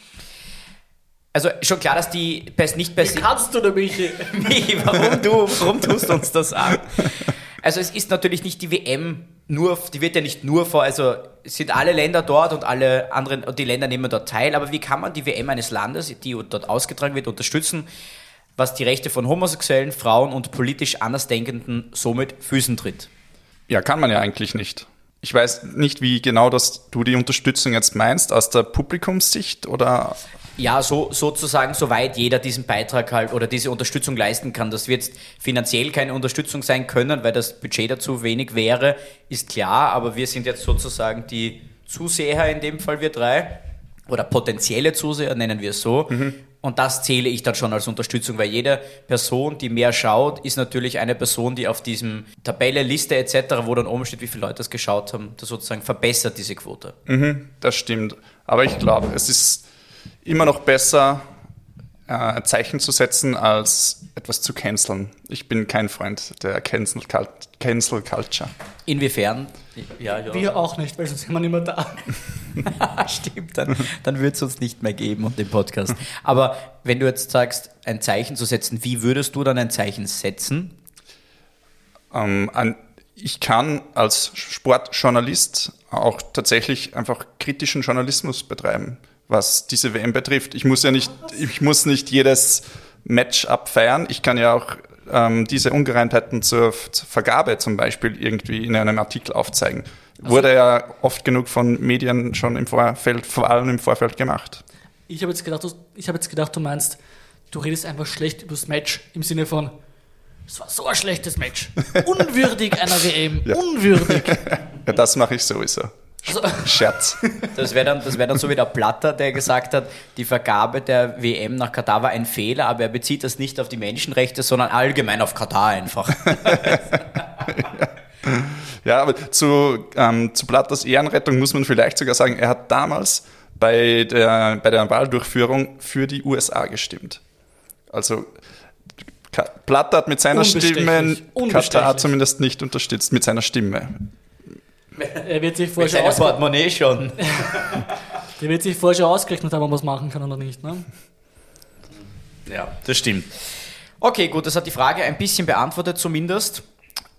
Also schon klar, dass die nicht per se... Kannst du da, Michi? *laughs* Michi, warum du, warum tust du uns das an? Also es ist natürlich nicht die WM nur, die wird ja nicht nur vor, also es sind alle Länder dort und alle anderen, und die Länder nehmen dort teil, aber wie kann man die WM eines Landes, die dort ausgetragen wird, unterstützen, was die Rechte von Homosexuellen, Frauen und politisch Andersdenkenden somit Füßen tritt? Ja, kann man ja eigentlich nicht. Ich weiß nicht, wie genau das du die Unterstützung jetzt meinst, aus der Publikumssicht oder Ja, so, sozusagen, soweit jeder diesen Beitrag halt oder diese Unterstützung leisten kann. Das wird finanziell keine Unterstützung sein können, weil das Budget dazu wenig wäre, ist klar, aber wir sind jetzt sozusagen die Zuseher in dem Fall, wir drei, oder potenzielle Zuseher, nennen wir es so. Und das zähle ich dann schon als Unterstützung, weil jede Person, die mehr schaut, ist natürlich eine Person, die auf diesem Tabelle, Liste etc., wo dann oben steht, wie viele Leute das geschaut haben, das sozusagen verbessert diese Quote. Das stimmt. Aber ich glaube, es ist immer noch besser, äh, ein Zeichen zu setzen, als etwas zu canceln. Ich bin kein Freund der Cancel, Cancel Culture. Inwiefern? Ja, ja. Wir auch nicht, weil sonst sind wir nicht mehr da. *laughs* Stimmt, dann, dann wird es uns nicht mehr geben und den Podcast. Aber wenn du jetzt sagst, ein Zeichen zu setzen, wie würdest du dann ein Zeichen setzen? Ähm, an, ich kann als Sportjournalist auch tatsächlich einfach kritischen Journalismus betreiben, was diese WM betrifft. Ich muss ja nicht, ich muss nicht jedes Match abfeiern. Ich kann ja auch ähm, diese Ungereimtheiten zur, zur Vergabe zum Beispiel irgendwie in einem Artikel aufzeigen. Wurde ja oft genug von Medien schon im Vorfeld, vor allem im Vorfeld gemacht. Ich habe jetzt, gedacht, du- ich jetzt gedacht, du meinst, du redest einfach schlecht über das Match im Sinne von, es war so ein schlechtes Match. *laughs* Unwürdig einer WM. Unwürdig. *laughs* Ja, das mache ich sowieso. Also, Scherz. Das wäre dann, das wär dann so wie der Platter, der gesagt hat, die Vergabe der WM nach Katar war ein Fehler, aber er bezieht das nicht auf die Menschenrechte, sondern allgemein auf Katar einfach. Ja, aber zu, ähm, zu Platters Ehrenrettung muss man vielleicht sogar sagen, er hat damals bei der, bei der Wahldurchführung für die USA gestimmt. Also Platter hat mit seiner. Stimme. Katar zumindest nicht unterstützt, mit seiner Stimme. *laughs* er wird sich Mit vorher schon, ausge Portemonnaie schon. *laughs* der wird sich vorher schon ausgerechnet haben, ob man es machen kann oder nicht. Ne? Ja, das stimmt. Okay, gut, das hat die Frage ein bisschen beantwortet zumindest.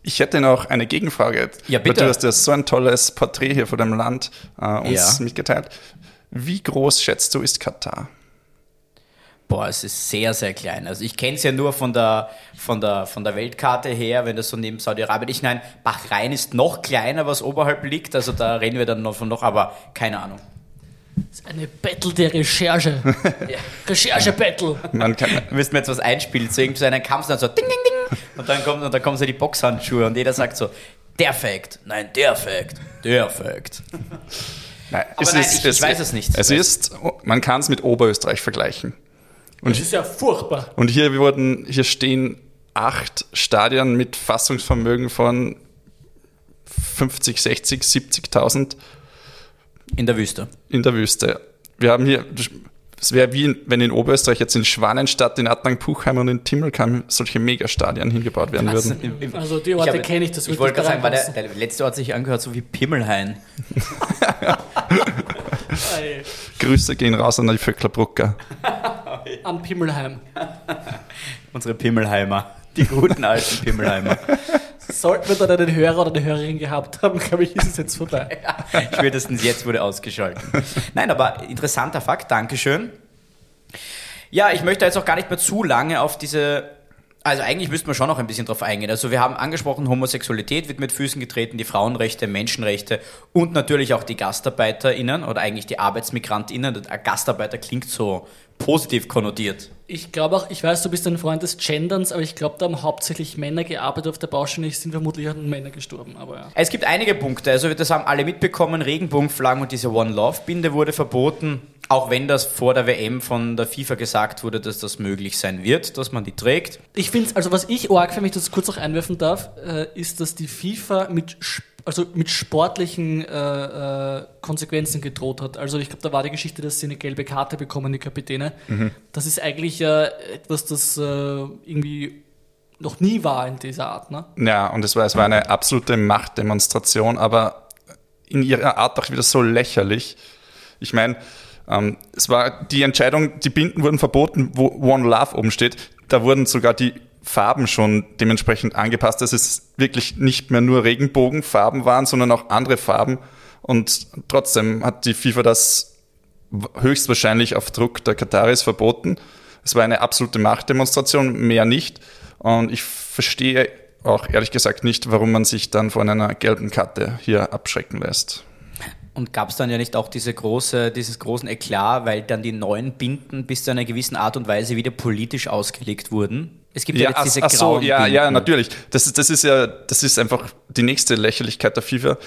Ich hätte noch eine Gegenfrage. Ja, bitte. Weil Du hast ja so ein tolles Porträt hier von dem Land äh, uns Ja. mitgeteilt. Wie groß schätzt du ist Katar? Boah, es ist sehr, sehr klein. Also ich kenne es ja nur von der, von, der, von der Weltkarte her, wenn das so neben Saudi-Arabien ist. Nein, Bahrain ist noch kleiner, was oberhalb liegt. Also da reden wir dann noch von noch, aber keine Ahnung. Das ist eine Battle der Recherche. *laughs* Recherche-Battle. Man kann, Müssten wir jetzt was einspielen, zu irgendeinem Kampf, dann so ding, ding, ding. Und dann, kommt, und dann kommen so die Boxhandschuhe und jeder sagt so, der Fact, nein, der Fact, der Fact. Nein, Aber nein, ich- ich weiß es nicht. Es ist, man kann es mit Oberösterreich vergleichen. Das ist ja furchtbar. Und hier wurden, hier stehen acht Stadien mit Fassungsvermögen von 50, 60, 70.000 In der Wüste. in der Wüste. Wir haben hier, es wäre wie, in- wenn in Oberösterreich jetzt in Schwanenstadt, in Adnang Puchheim und in Timmelkam solche Megastadien hingebaut werden würden. Also die Orte habe- kenne ich, das Ich wollte gerade sagen, weil der, der letzte Ort sich angehört, so wie Pimmelhain. *laughs* Grüße gehen raus an die Vöcklerbrucker. *laughs* An Pimmelheim. *laughs* Unsere Pimmelheimer. Die guten alten Pimmelheimer. Sollten wir dann einen Hörer oder eine Hörerin gehabt haben, glaube ich, ist es jetzt vorbei. *laughs* Spätestens jetzt wurde ausgeschaltet. Nein, aber interessanter Fakt, Dankeschön. Ja, ich möchte jetzt auch gar nicht mehr zu lange auf diese. Also eigentlich müssten wir schon noch ein bisschen drauf eingehen. Also wir haben angesprochen, Homosexualität wird mit Füßen getreten, die Frauenrechte, Menschenrechte und natürlich auch die GastarbeiterInnen oder eigentlich die ArbeitsmigrantInnen. Der Gastarbeiter klingt so positiv konnotiert. Ich glaube auch, ich weiß, du bist ein Freund des Genderns, aber ich glaube, da haben hauptsächlich Männer gearbeitet auf der Baustelle, sind vermutlich auch Männer gestorben, aber ja. Es gibt einige Punkte, also das haben alle mitbekommen, Regenbogenflaggen und diese One Love Binde wurde verboten, auch wenn das vor der WM von der FIFA gesagt wurde, dass das möglich sein wird, dass man die trägt. Ich finde, also was ich arg, wenn ich das kurz noch einwerfen darf, äh, ist, dass die FIFA mit, also mit sportlichen äh, äh, Konsequenzen gedroht hat. Also ich glaube, da war die Geschichte, dass sie eine gelbe Karte bekommen, die Kapitäne. Das ist eigentlich ja etwas, das äh, irgendwie noch nie war in dieser Art. Ne? Ja, und es war, es war eine absolute Machtdemonstration, aber in ihrer Art auch wieder so lächerlich. Ich meine, ähm, es war die Entscheidung, die Binden wurden verboten, wo One Love oben steht. Da wurden sogar die Farben schon dementsprechend angepasst, dass es wirklich nicht mehr nur Regenbogenfarben waren, sondern auch andere Farben. Und trotzdem hat die FIFA das höchstwahrscheinlich auf Druck der Kataris verboten. Es war eine absolute Machtdemonstration, mehr nicht. Und ich verstehe auch ehrlich gesagt nicht, warum man sich dann von einer gelben Karte hier abschrecken lässt. Und gab es dann ja nicht auch diese große, dieses großen Eklat, weil dann die neuen Binden bis zu einer gewissen Art und Weise wieder politisch ausgelegt wurden? Es gibt ja, Ja, jetzt ach, diese ach so, ja, Binden. ja, natürlich. Das ist, das ist ja, das ist einfach die nächste Lächerlichkeit der FIFA,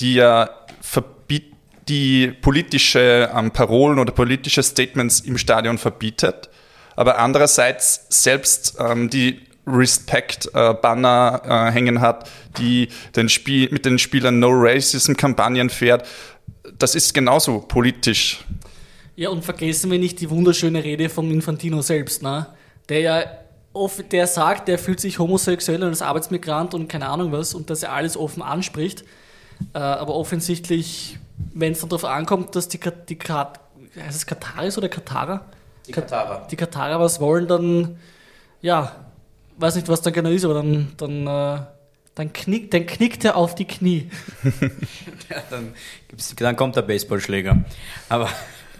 die ja verbiet, die politische ähm, Parolen oder politische Statements im Stadion verbietet, aber andererseits selbst ähm, die Respect-Banner äh, hängen hat, die den Spiel, mit den Spielern No Racism-Kampagnen fährt. Das ist genauso politisch. Ja, und vergessen wir nicht die wunderschöne Rede vom Infantino selbst, ne? der ja oft, der sagt, der fühlt sich homosexuell und als Arbeitsmigrant und keine Ahnung was und dass er alles offen anspricht. Äh, aber offensichtlich, wenn es dann darauf ankommt, dass die, Kat- die heißt es Kataris oder Katarer? Die Katarer. Die Katarer was wollen, dann, ja, weiß nicht, was dann genau ist, aber dann, dann, äh, dann, knickt, dann knickt er auf die Knie. *laughs* Ja, dann, dann kommt der Baseballschläger. Aber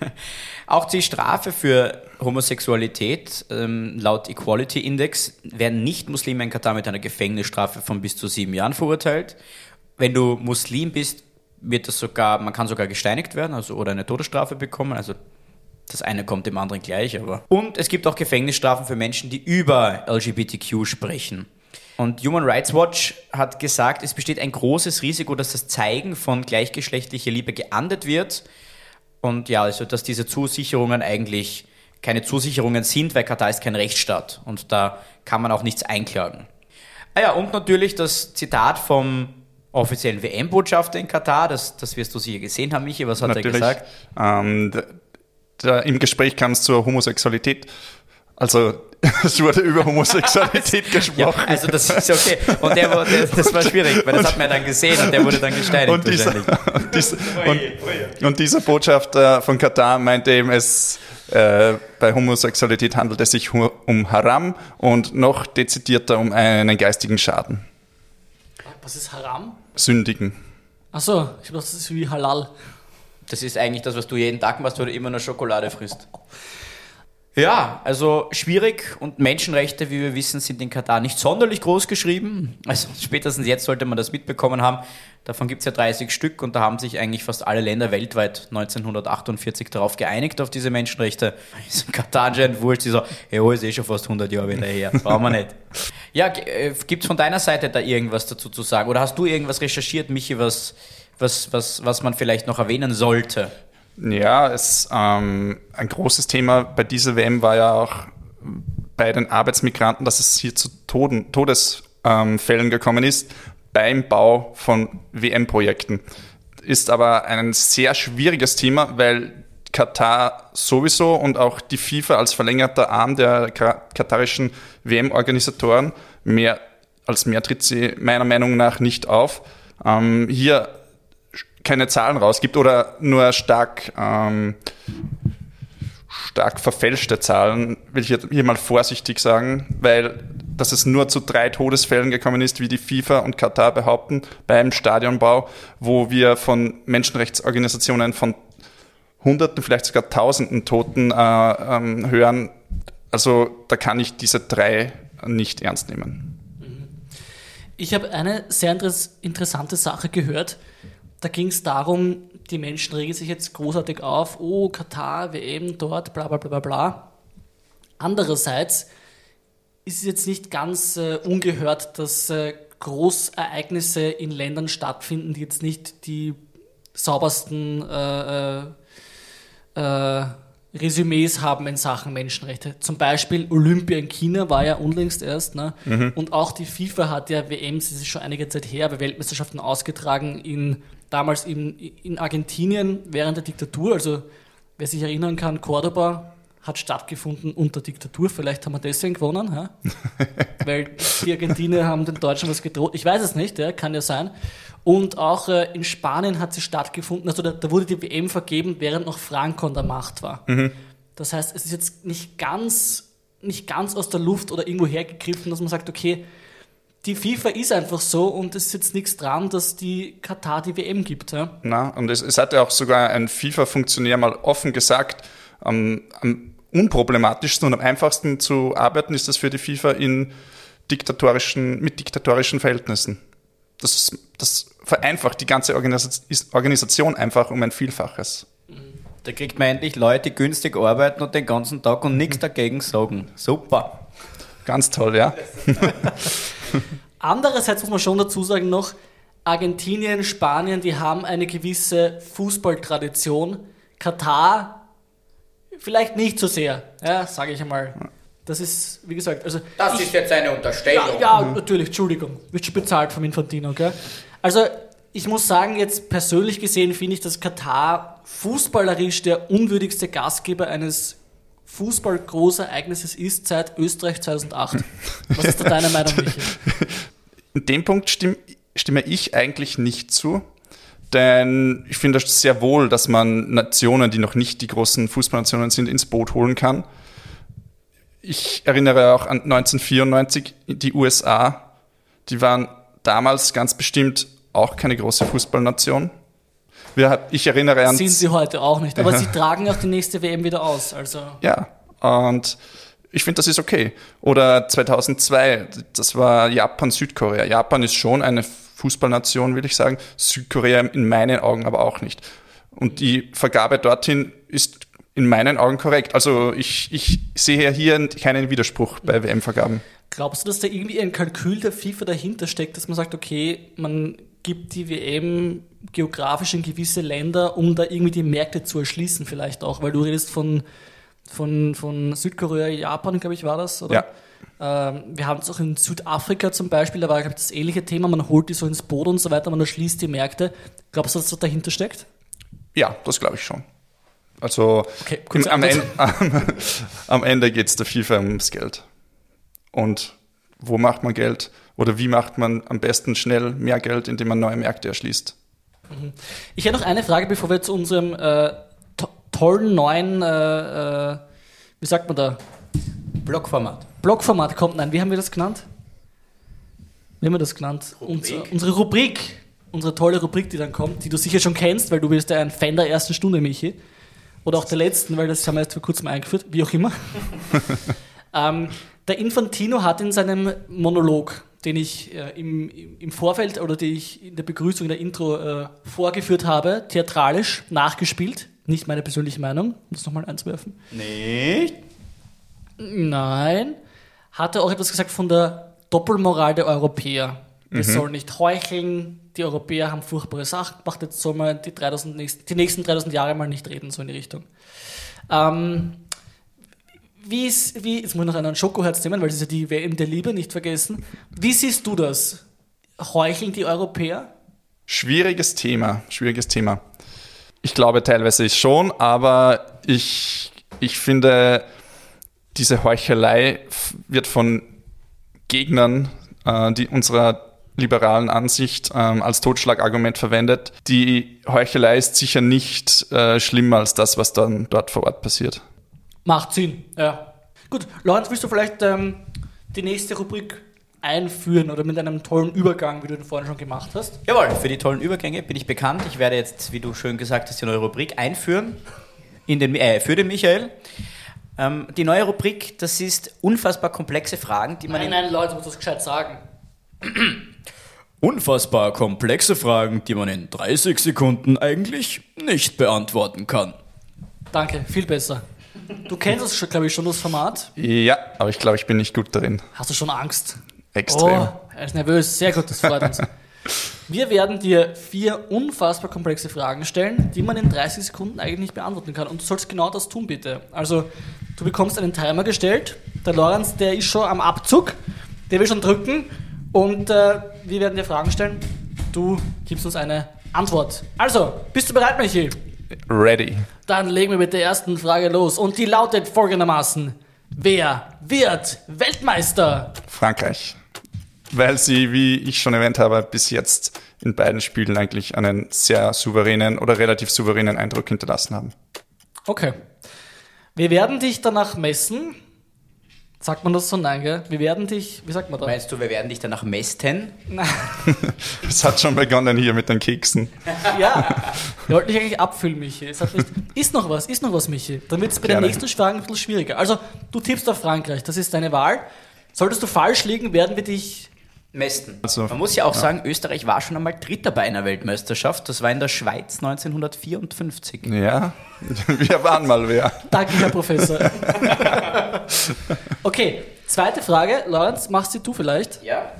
*laughs* auch die Strafe für Homosexualität ähm, laut Equality Index werden Nicht-Muslime in Katar mit einer Gefängnisstrafe von bis zu sieben Jahren verurteilt. Wenn du Muslim bist, wird das sogar, man kann sogar gesteinigt werden, also oder eine Todesstrafe bekommen. Also das eine kommt dem anderen gleich, aber. Und es gibt auch Gefängnisstrafen für Menschen, die über LGBTQ sprechen. Und Human Rights Watch hat gesagt, es besteht ein großes Risiko, dass das Zeigen von gleichgeschlechtlicher Liebe geahndet wird. Und ja, also dass diese Zusicherungen eigentlich keine Zusicherungen sind, weil Katar ist kein Rechtsstaat und da kann man auch nichts einklagen. Ah ja, und natürlich das Zitat vom offiziellen WM-Botschafter in Katar, das, das wirst du sicher gesehen haben, Michi, was hat er gesagt? Ähm, da, da, Im Gespräch kam es zur Homosexualität. Also *laughs* es wurde über Homosexualität *laughs* Ja, gesprochen. also das ist okay. Und der, war- der, das war *laughs* schwierig, weil das hat man ja dann gesehen und der wurde dann gesteinigt und, dieser, und, dieser, und, und dieser Botschafter von Katar meinte eben, es äh, bei Homosexualität handelt es sich um Haram und noch dezidierter um einen geistigen Schaden. Was ist Haram? Sündigen. Achso, ich glaube, das ist wie Halal. Das ist eigentlich das, was du jeden Tag machst, weil du immer nur Schokolade frisst. Ja, also schwierig und Menschenrechte, wie wir wissen, sind in Katar nicht sonderlich groß geschrieben. Also *laughs* spätestens jetzt sollte man das mitbekommen haben. Davon gibt es ja 30 Stück und da haben sich eigentlich fast alle Länder weltweit 1948 darauf geeinigt, auf diese Menschenrechte. Ist in Katar anscheinend wurscht, die so, ja, ist eh schon fast 100 Jahre wieder her, brauchen wir nicht. *laughs* Ja, äh, gibt es von deiner Seite da irgendwas dazu zu sagen? Oder hast du irgendwas recherchiert, Michi, was, was, was, was man vielleicht noch erwähnen sollte? Ja, es, ähm, ein großes Thema bei dieser WM war ja auch bei den Arbeitsmigranten, dass es hier zu Toden, Todesfällen ähm, gekommen ist beim Bau von WM-Projekten. Ist aber ein sehr schwieriges Thema, weil Katar sowieso und auch die FIFA als verlängerter Arm der katarischen WM-Organisatoren mehr als mehr tritt sie meiner Meinung nach nicht auf. Ähm, hier keine Zahlen rausgibt oder nur stark, ähm, stark verfälschte Zahlen, will ich hier mal vorsichtig sagen, weil dass es nur zu drei Todesfällen gekommen ist, wie die FIFA und Katar behaupten, beim Stadionbau, wo wir von Menschenrechtsorganisationen von Hunderten, vielleicht sogar Tausenden Toten äh, ähm, hören. Also da kann ich diese drei nicht ernst nehmen. Ich habe eine sehr interessante Sache gehört. Da ging es darum, die Menschen regen sich jetzt großartig auf, oh, Katar, WM dort, bla bla bla bla bla. Andererseits ist es jetzt nicht ganz äh, ungehört, dass äh, Großereignisse in Ländern stattfinden, die jetzt nicht die saubersten äh, äh, äh Resümees haben in Sachen Menschenrechte. Zum Beispiel Olympia in China war ja unlängst erst, ne? Mhm. und auch die FIFA hat ja WMs, das ist schon einige Zeit her, aber Weltmeisterschaften ausgetragen in damals in, in Argentinien während der Diktatur, also wer sich erinnern kann, Cordoba hat stattgefunden unter Diktatur. Vielleicht haben wir deswegen gewonnen, ja? *laughs* weil die Argentinier haben den Deutschen was gedroht. Ich weiß es nicht, ja, kann ja sein. Und auch äh, in Spanien hat sie stattgefunden. Also da, da, wurde die WM vergeben, während noch Franco an der Macht war. Mhm. Das heißt, es ist jetzt nicht ganz, nicht ganz aus der Luft oder irgendwo hergegriffen, dass man sagt, okay, die FIFA ist einfach so und es ist jetzt nichts dran, dass die Katar die WM gibt. Ja? Na, und es, es hat ja auch sogar ein FIFA-Funktionär mal offen gesagt, am, am unproblematischsten und am einfachsten zu arbeiten ist das für die FIFA in diktatorischen, mit diktatorischen Verhältnissen. Das, das vereinfacht die ganze Organisation einfach um ein Vielfaches. Da kriegt man endlich Leute, die günstig arbeiten und den ganzen Tag und nichts dagegen sagen. Super. Ganz toll, ja. *laughs* *laughs* Andererseits muss man schon dazu sagen noch, Argentinien, Spanien, die haben eine gewisse Fußballtradition. Katar vielleicht nicht so sehr, ja, sage ich einmal. Das ist, wie gesagt, also. Das ich, ist jetzt eine Unterstellung. Ja, ja mhm. natürlich, Entschuldigung. Wird schon bezahlt vom Infantino, gell? Also, ich muss sagen, jetzt persönlich gesehen finde ich, dass Katar fußballerisch der unwürdigste Gastgeber eines Fußball-Großereignisses ist seit Österreich 2008. Was ist da deine Meinung, *laughs* Michael? In dem Punkt stimme, stimme ich eigentlich nicht zu. Denn ich finde es sehr wohl, dass man Nationen, die noch nicht die großen Fußballnationen sind, ins Boot holen kann. Ich erinnere auch an 1994, die USA, die waren damals ganz bestimmt auch keine große Fußballnation. Ich erinnere an. Sind sie heute auch nicht, aber sie tragen auch die nächste WM wieder aus. Also. Ja, und ich finde, das ist okay. Oder 2002, das war Japan, Südkorea. Japan ist schon eine Fußballnation, will ich sagen. Südkorea in meinen Augen aber auch nicht. Und die Vergabe dorthin ist in meinen Augen korrekt. Also ich, ich sehe hier keinen Widerspruch bei WM-Vergaben. Glaubst du, dass da irgendwie ein Kalkül der FIFA dahinter steckt, dass man sagt, okay, man gibt die WM geografisch in gewisse Länder, um da irgendwie die Märkte zu erschließen vielleicht auch, weil du redest von, von, von Südkorea, Japan, glaube ich, war das, oder? Ja. Ähm, wir haben es auch in Südafrika zum Beispiel, da war ich, das ähnliche Thema, man holt die so ins Boot und so weiter, man erschließt die Märkte. Glaubst du, dass das dahinter steckt? Ja, das glaube ich schon. Also okay, am, Ende, am, am Ende geht es der FIFA ums Geld. Und wo macht man Geld? Oder wie macht man am besten schnell mehr Geld, indem man neue Märkte erschließt? Mhm. Ich hätte noch eine Frage, bevor wir zu unserem äh, to tollen neuen, äh, äh, wie sagt man da? Blogformat. Blogformat kommt. Nein, wie haben wir das genannt? Wie haben wir das genannt? Unser, unsere Rubrik. Unsere tolle Rubrik, die dann kommt, die du sicher schon kennst, weil du bist ja ein Fan der ersten Stunde, Michi. Oder auch der letzten, weil das haben wir erst vor kurzem eingeführt, wie auch immer. *laughs* ähm, der Infantino hat in seinem Monolog, den ich äh, im, im Vorfeld oder den ich in der Begrüßung, in der Intro äh, vorgeführt habe, theatralisch nachgespielt. Nicht meine persönliche Meinung, um das nochmal einzuwerfen. Nicht? Nein. Hat er auch etwas gesagt von der Doppelmoral der Europäer. Wir sollen nicht heucheln, die Europäer haben furchtbare Sachen gemacht, jetzt sollen wir die, 3000 nächsten, die nächsten 3000 Jahre mal nicht reden, so in die Richtung. Ähm, wie ist, wie, jetzt muss ich noch einen Schokoherz nehmen, weil das ist ja die WM der Liebe, nicht vergessen. Wie siehst du das? Heucheln die Europäer? Schwieriges Thema, schwieriges Thema. Ich glaube teilweise schon, aber ich, ich finde, diese Heuchelei wird von Gegnern äh, die unserer liberalen Ansicht ähm, als Totschlagargument verwendet. Die Heuchelei ist sicher nicht äh, schlimmer als das, was dann dort vor Ort passiert. Macht Sinn, ja. Gut, Lorenz, willst du vielleicht ähm, die nächste Rubrik einführen oder mit einem tollen Übergang, wie du den vorhin schon gemacht hast? Jawohl, für die tollen Übergänge bin ich bekannt. Ich werde jetzt, wie du schön gesagt hast, die neue Rubrik einführen in den, äh, für den Michael. Ähm, die neue Rubrik, das ist unfassbar komplexe Fragen, die man Nein, in nein, Leute, muss das gescheit sagen. Unfassbar komplexe Fragen, die man in 30 Sekunden eigentlich nicht beantworten kann. Danke, viel besser. Du kennst das, schon, glaube ich, schon, das Format. Ja, aber ich glaube, ich bin nicht gut darin. Hast du schon Angst? Extrem. Oh, er ist nervös. Sehr gut, das freut uns. Wir werden dir vier unfassbar komplexe Fragen stellen, die man in 30 Sekunden eigentlich nicht beantworten kann. Und du sollst genau das tun, bitte. Also, du bekommst einen Timer gestellt. Der Lorenz, der ist schon am Abzug. Der will schon drücken. Und äh, wir werden dir Fragen stellen. Du gibst uns eine Antwort. Also, bist du bereit, Michi? Ready. Dann legen wir mit der ersten Frage los. Und die lautet folgendermaßen. Wer wird Weltmeister? Frankreich. Weil sie, wie ich schon erwähnt habe, bis jetzt in beiden Spielen eigentlich einen sehr souveränen oder relativ souveränen Eindruck hinterlassen haben. Okay. Wir werden dich danach messen. Sagt man das so? Nein, gell? Wir werden dich, wie sagt man da? Meinst du, wir werden dich danach mästen? *laughs* Es hat schon begonnen hier mit den Keksen. *laughs* Ja. Wir wollten dich eigentlich abfüllen, Michi. Es hat nicht, ist noch was, ist noch was, Michi. Dann wird es bei der Gerne. nächsten Frage ein bisschen schwieriger. Also, du tippst auf Frankreich, das ist deine Wahl. Solltest du falsch liegen, werden wir dich. Mästen. Also, Man muss ja auch sagen, Österreich war schon einmal Dritter bei einer Weltmeisterschaft. Das war in der Schweiz 1954. Ja, wir waren mal wer. Danke, Herr Professor. Okay, zweite Frage. Lorenz, machst du vielleicht? Ja.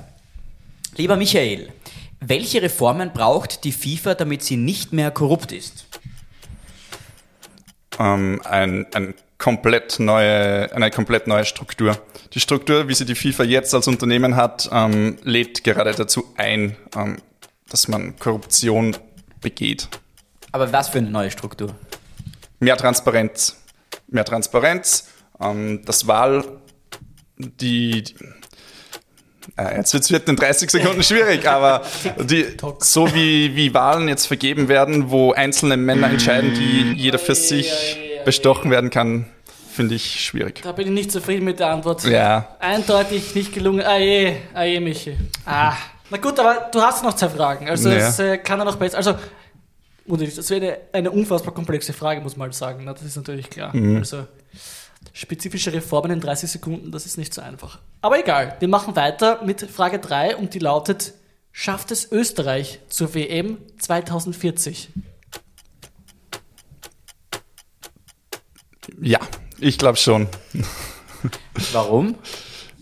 Lieber Michael, welche Reformen braucht die FIFA, damit sie nicht mehr korrupt ist? Ähm, ein, ein komplett neue, eine komplett neue Struktur. Die Struktur, wie sie die FIFA jetzt als Unternehmen hat, ähm, lädt gerade dazu ein, ähm, dass man Korruption begeht. Aber was für eine neue Struktur? Mehr Transparenz. Mehr Transparenz. Ähm, das Wahl, die, die äh, jetzt wird's wird in 30 Sekunden schwierig, *laughs* aber die, so wie, wie Wahlen jetzt vergeben werden, wo einzelne Männer entscheiden, die jeder für sich bestochen werden kann, finde ich schwierig. Da bin ich nicht zufrieden mit der Antwort. Ja, Eindeutig nicht gelungen. Ah je, ah je, Michi. Ah. Na gut, aber du hast noch zwei Fragen. Also Ja. es äh, kann er noch besser. Also, das wäre eine, eine unfassbar komplexe Frage, muss man halt sagen. Na, das ist natürlich klar. Also spezifische Reformen in 30 Sekunden, das ist nicht so einfach. Aber egal, wir machen weiter mit Frage 3 und die lautet: Schafft es Österreich zur WM 2040? Ja, ich glaube schon. Warum?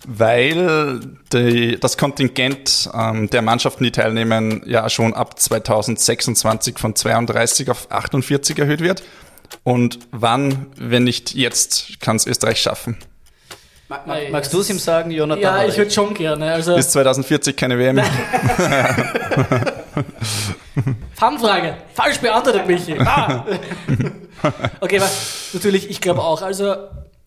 Weil die, das Kontingent ähm, der Mannschaften, die teilnehmen, ja schon ab 2026 von 32 auf 48 erhöht wird. Und wann, wenn nicht jetzt, kann es Österreich schaffen? Ma ma Nein, magst du es ihm sagen, Jonathan? Ja, ich würde schon gerne. Also, Bis 2040 keine WM. *laughs* *laughs* Fanfrage. Falsch beantwortet, Michi. *laughs* Ah. okay, aber natürlich, ich glaube auch, also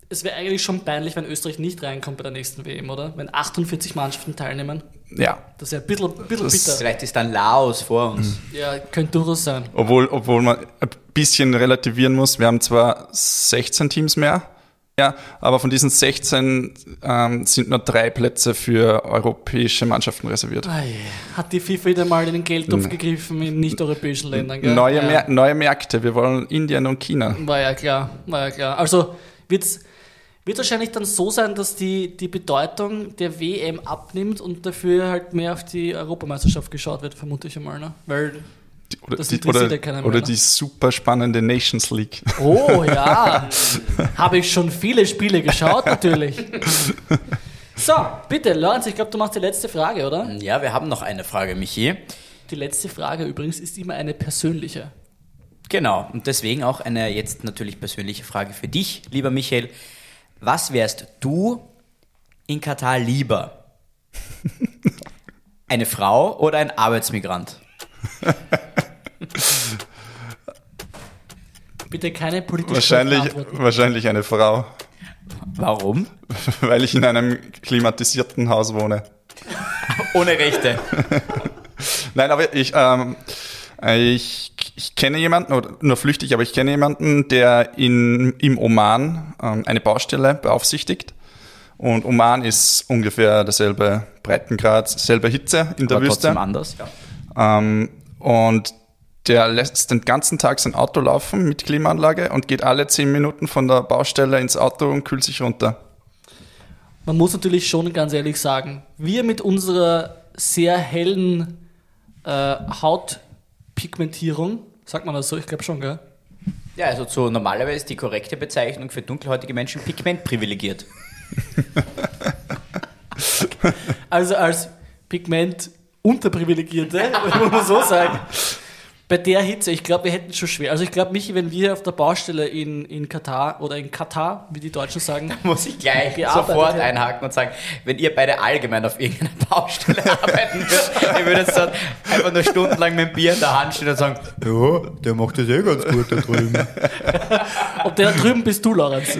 es wäre eigentlich schon peinlich, wenn Österreich nicht reinkommt bei der nächsten WM, oder? Wenn 48 Mannschaften teilnehmen. Ja, Das wäre ein bisschen, bisschen Das- bitter. Vielleicht ist dann Laos vor uns. Ja, könnte durchaus sein. obwohl, obwohl man ein bisschen relativieren muss. Wir haben zwar 16 Teams mehr, ja, aber von diesen 16 ähm, sind nur drei Plätze für europäische Mannschaften reserviert. Hat die FIFA wieder mal in den Geldtopf gegriffen in nicht-europäischen Ländern, gell? Neue, ja. Mer neue Märkte, wir wollen Indien und China. War ja klar, war ja klar. Also wird es wahrscheinlich dann so sein, dass die, die Bedeutung der WM abnimmt und dafür halt mehr auf die Europameisterschaft geschaut wird, vermute ich einmal, ne? Weil, Die, oder Das die, oder, ja keinen mehr, oder ne? die super spannende Nations League. oh ja, *laughs* habe ich schon viele Spiele geschaut, natürlich. *laughs* So, bitte, Lorenz, ich glaube, du machst die letzte Frage, oder? Ja, wir haben noch eine Frage, Michi. Die letzte Frage übrigens ist immer eine persönliche. Genau, und deswegen auch eine jetzt natürlich persönliche Frage für dich, lieber Michael. Was wärst du in Katar lieber? *laughs* Eine Frau oder ein Arbeitsmigrant? Bitte keine politischen Wahrscheinlich, Antworten. wahrscheinlich eine Frau, Warum? *laughs* weil ich in einem klimatisierten Haus wohne. Ohne Rechte. *laughs* Nein, aber ich, ähm, ich, ich kenne jemanden, oder nur flüchtig, aber ich kenne jemanden, der in, im Oman ähm, eine Baustelle beaufsichtigt. Und Oman ist ungefähr derselbe Breitengrad, selbe Hitze in der Aber Wüste. trotzdem anders. Ja. Ähm, und der lässt den ganzen Tag sein Auto laufen mit Klimaanlage und geht alle zehn Minuten von der Baustelle ins Auto und kühlt sich runter. Man muss natürlich schon ganz ehrlich sagen, wir mit unserer sehr hellen äh, Hautpigmentierung, sagt man das so, ich glaube schon, gell? Ja, also so normalerweise ist die korrekte Bezeichnung für dunkelhäutige Menschen pigmentprivilegiert. *laughs* Also als Pigment unterprivilegierte, *laughs* muss man so sagen. Bei der Hitze, ich glaube, wir hätten es schon schwer. Also ich glaube, Michi, wenn wir auf der Baustelle in, in Katar oder in Katar, wie die Deutschen sagen, Muss ich gleich sofort hätten. einhaken und sagen, wenn ihr beide allgemein auf irgendeiner Baustelle *laughs* arbeiten würdet, ihr würdet dann einfach nur stundenlang mit dem Bier in der Hand stehen und sagen, ja, der macht das eh ganz gut da drüben. *laughs* Und der da drüben bist du, Lorenz.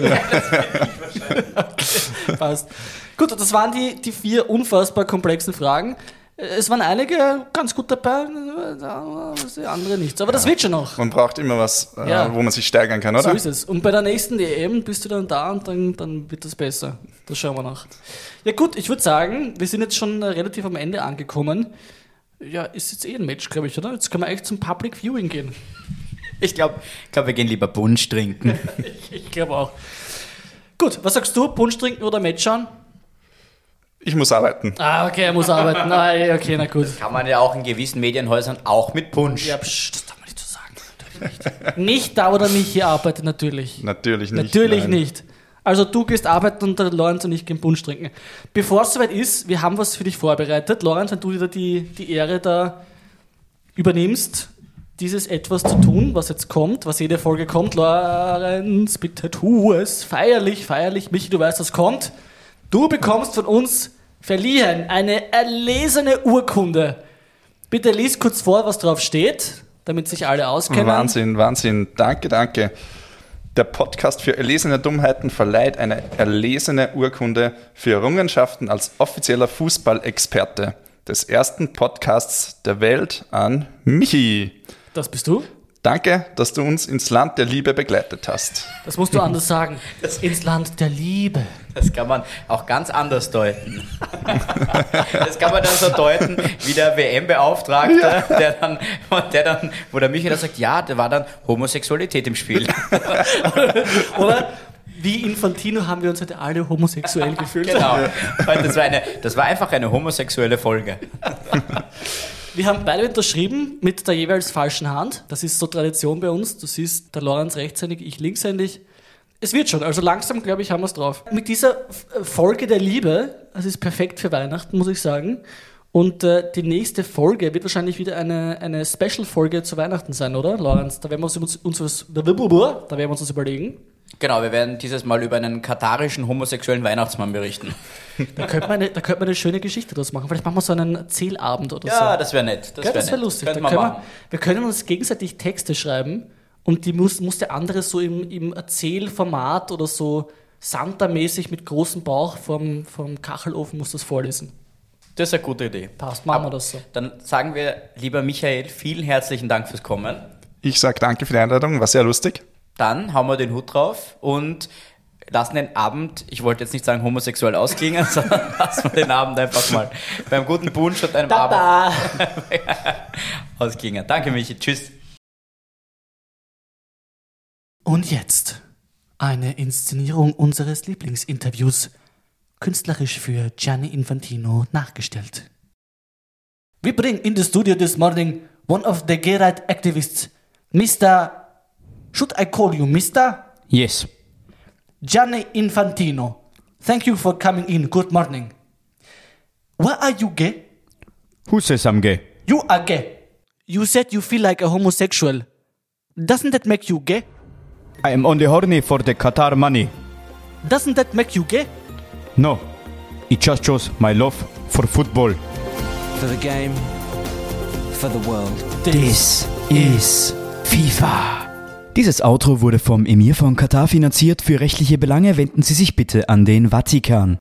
okay, *laughs* passt. Gut, das waren die, die vier unfassbar komplexen Fragen. Es waren einige ganz gut dabei, andere nicht. Aber das wird schon noch. Man braucht immer was, äh, Ja. wo man sich steigern kann, oder? So ist es. Und bei der nächsten EM bist du dann da und dann, dann wird das besser. Das schauen wir noch. Ja gut, ich würde sagen, wir sind jetzt schon äh, relativ am Ende angekommen. Ja, ist jetzt eh ein Match, glaube ich, oder? Jetzt können wir echt zum Public Viewing gehen. Ich glaube, glaub, wir gehen lieber Punsch trinken. *laughs* Ich glaube auch. Gut, was sagst du? Punsch trinken oder Match schauen? Ich muss arbeiten. Ah, okay, er muss arbeiten. Ah, ja, okay, na gut. Kann man ja auch in gewissen Medienhäusern auch mit Punsch. Ja, psch, das darf man nicht so sagen. Natürlich nicht. nicht da, wo der Michi arbeitet, natürlich. Natürlich nicht. Natürlich nein. nicht. Also du gehst arbeiten und der Lorenz und ich gehen Punsch trinken. Bevor es soweit ist, wir haben was für dich vorbereitet. Lorenz, wenn du wieder die, die Ehre da übernimmst, dieses etwas zu tun, was jetzt kommt, was jede Folge kommt. Lorenz, bitte tu es. Feierlich, feierlich. Michi, du weißt, was kommt. Du bekommst von uns verliehen eine erlesene Urkunde. Bitte lies kurz vor, was drauf steht, damit sich alle auskennen. Wahnsinn, Wahnsinn. Danke, danke. Der Podcast für erlesene Dummheiten verleiht eine erlesene Urkunde für Errungenschaften als offizieller Fußballexperte des ersten Podcasts der Welt an Michi. Das bist du? Danke, dass du uns ins Land der Liebe begleitet hast. Das musst du anders sagen. Ins Land der Liebe. Das kann man auch ganz anders deuten. Das kann man dann so deuten, wie der WM-Beauftragte, der dann, der dann, wo der Michael dann sagt, ja, da war dann Homosexualität im Spiel. *laughs* Oder? Wie Infantino haben wir uns heute alle homosexuell gefühlt. Genau. Das war, eine, das war einfach eine homosexuelle Folge. *laughs* Wir haben beide unterschrieben mit der jeweils falschen Hand. Das ist so Tradition bei uns. Du siehst, der Lorenz rechtshändig, ich linkshändig. Es wird schon, also langsam, glaube ich, haben wir es drauf. Mit dieser F- Folge der Liebe, das ist perfekt für Weihnachten, muss ich sagen. Und äh, die nächste Folge wird wahrscheinlich wieder eine, eine Special-Folge zu Weihnachten sein, oder, Lorenz? Da werden wir uns, uns was, da werden wir uns überlegen. Genau, wir werden dieses Mal über einen katarischen homosexuellen Weihnachtsmann berichten. *laughs* Da könnte man eine, da könnte man eine schöne Geschichte draus machen. Vielleicht machen wir so einen Erzählabend oder so. Ja, das wäre nett. Das wäre das wäre nett. lustig. Da Könnte können wir, wir können uns gegenseitig Texte schreiben und die muss, muss der andere so im, im Erzählformat oder so Santa-mäßig mit großem Bauch vom, vom Kachelofen muss das vorlesen. Das ist eine gute Idee. Passt, machen wir das so. Dann sagen wir, lieber Michael, vielen herzlichen Dank fürs Kommen. Ich sage danke für die Einladung, war sehr lustig. Dann hauen wir den Hut drauf und lassen den Abend, ich wollte jetzt nicht sagen homosexuell ausklingen, *laughs* sondern lassen wir den Abend einfach mal beim guten Punsch und einem Abend *laughs* ausklingen. Danke, Michi. Tschüss. Und jetzt eine Inszenierung unseres Lieblingsinterviews, künstlerisch für Gianni Infantino nachgestellt. We bring in the studio this morning one of the gay right activists, Mr. Should I call you Mr. Yes. Gianni Infantino. Thank you for coming in. Good morning. Why are you gay? Who says I'm gay? You are gay. You said you feel like a homosexual. Doesn't that make you gay? I am only horny for the Qatar money. Doesn't that make you gay? No, it just shows my love for football. For the game, for the world. This is FIFA. Dieses Outro wurde vom Emir von Katar finanziert. Für rechtliche Belange wenden Sie sich bitte an den Vatikan.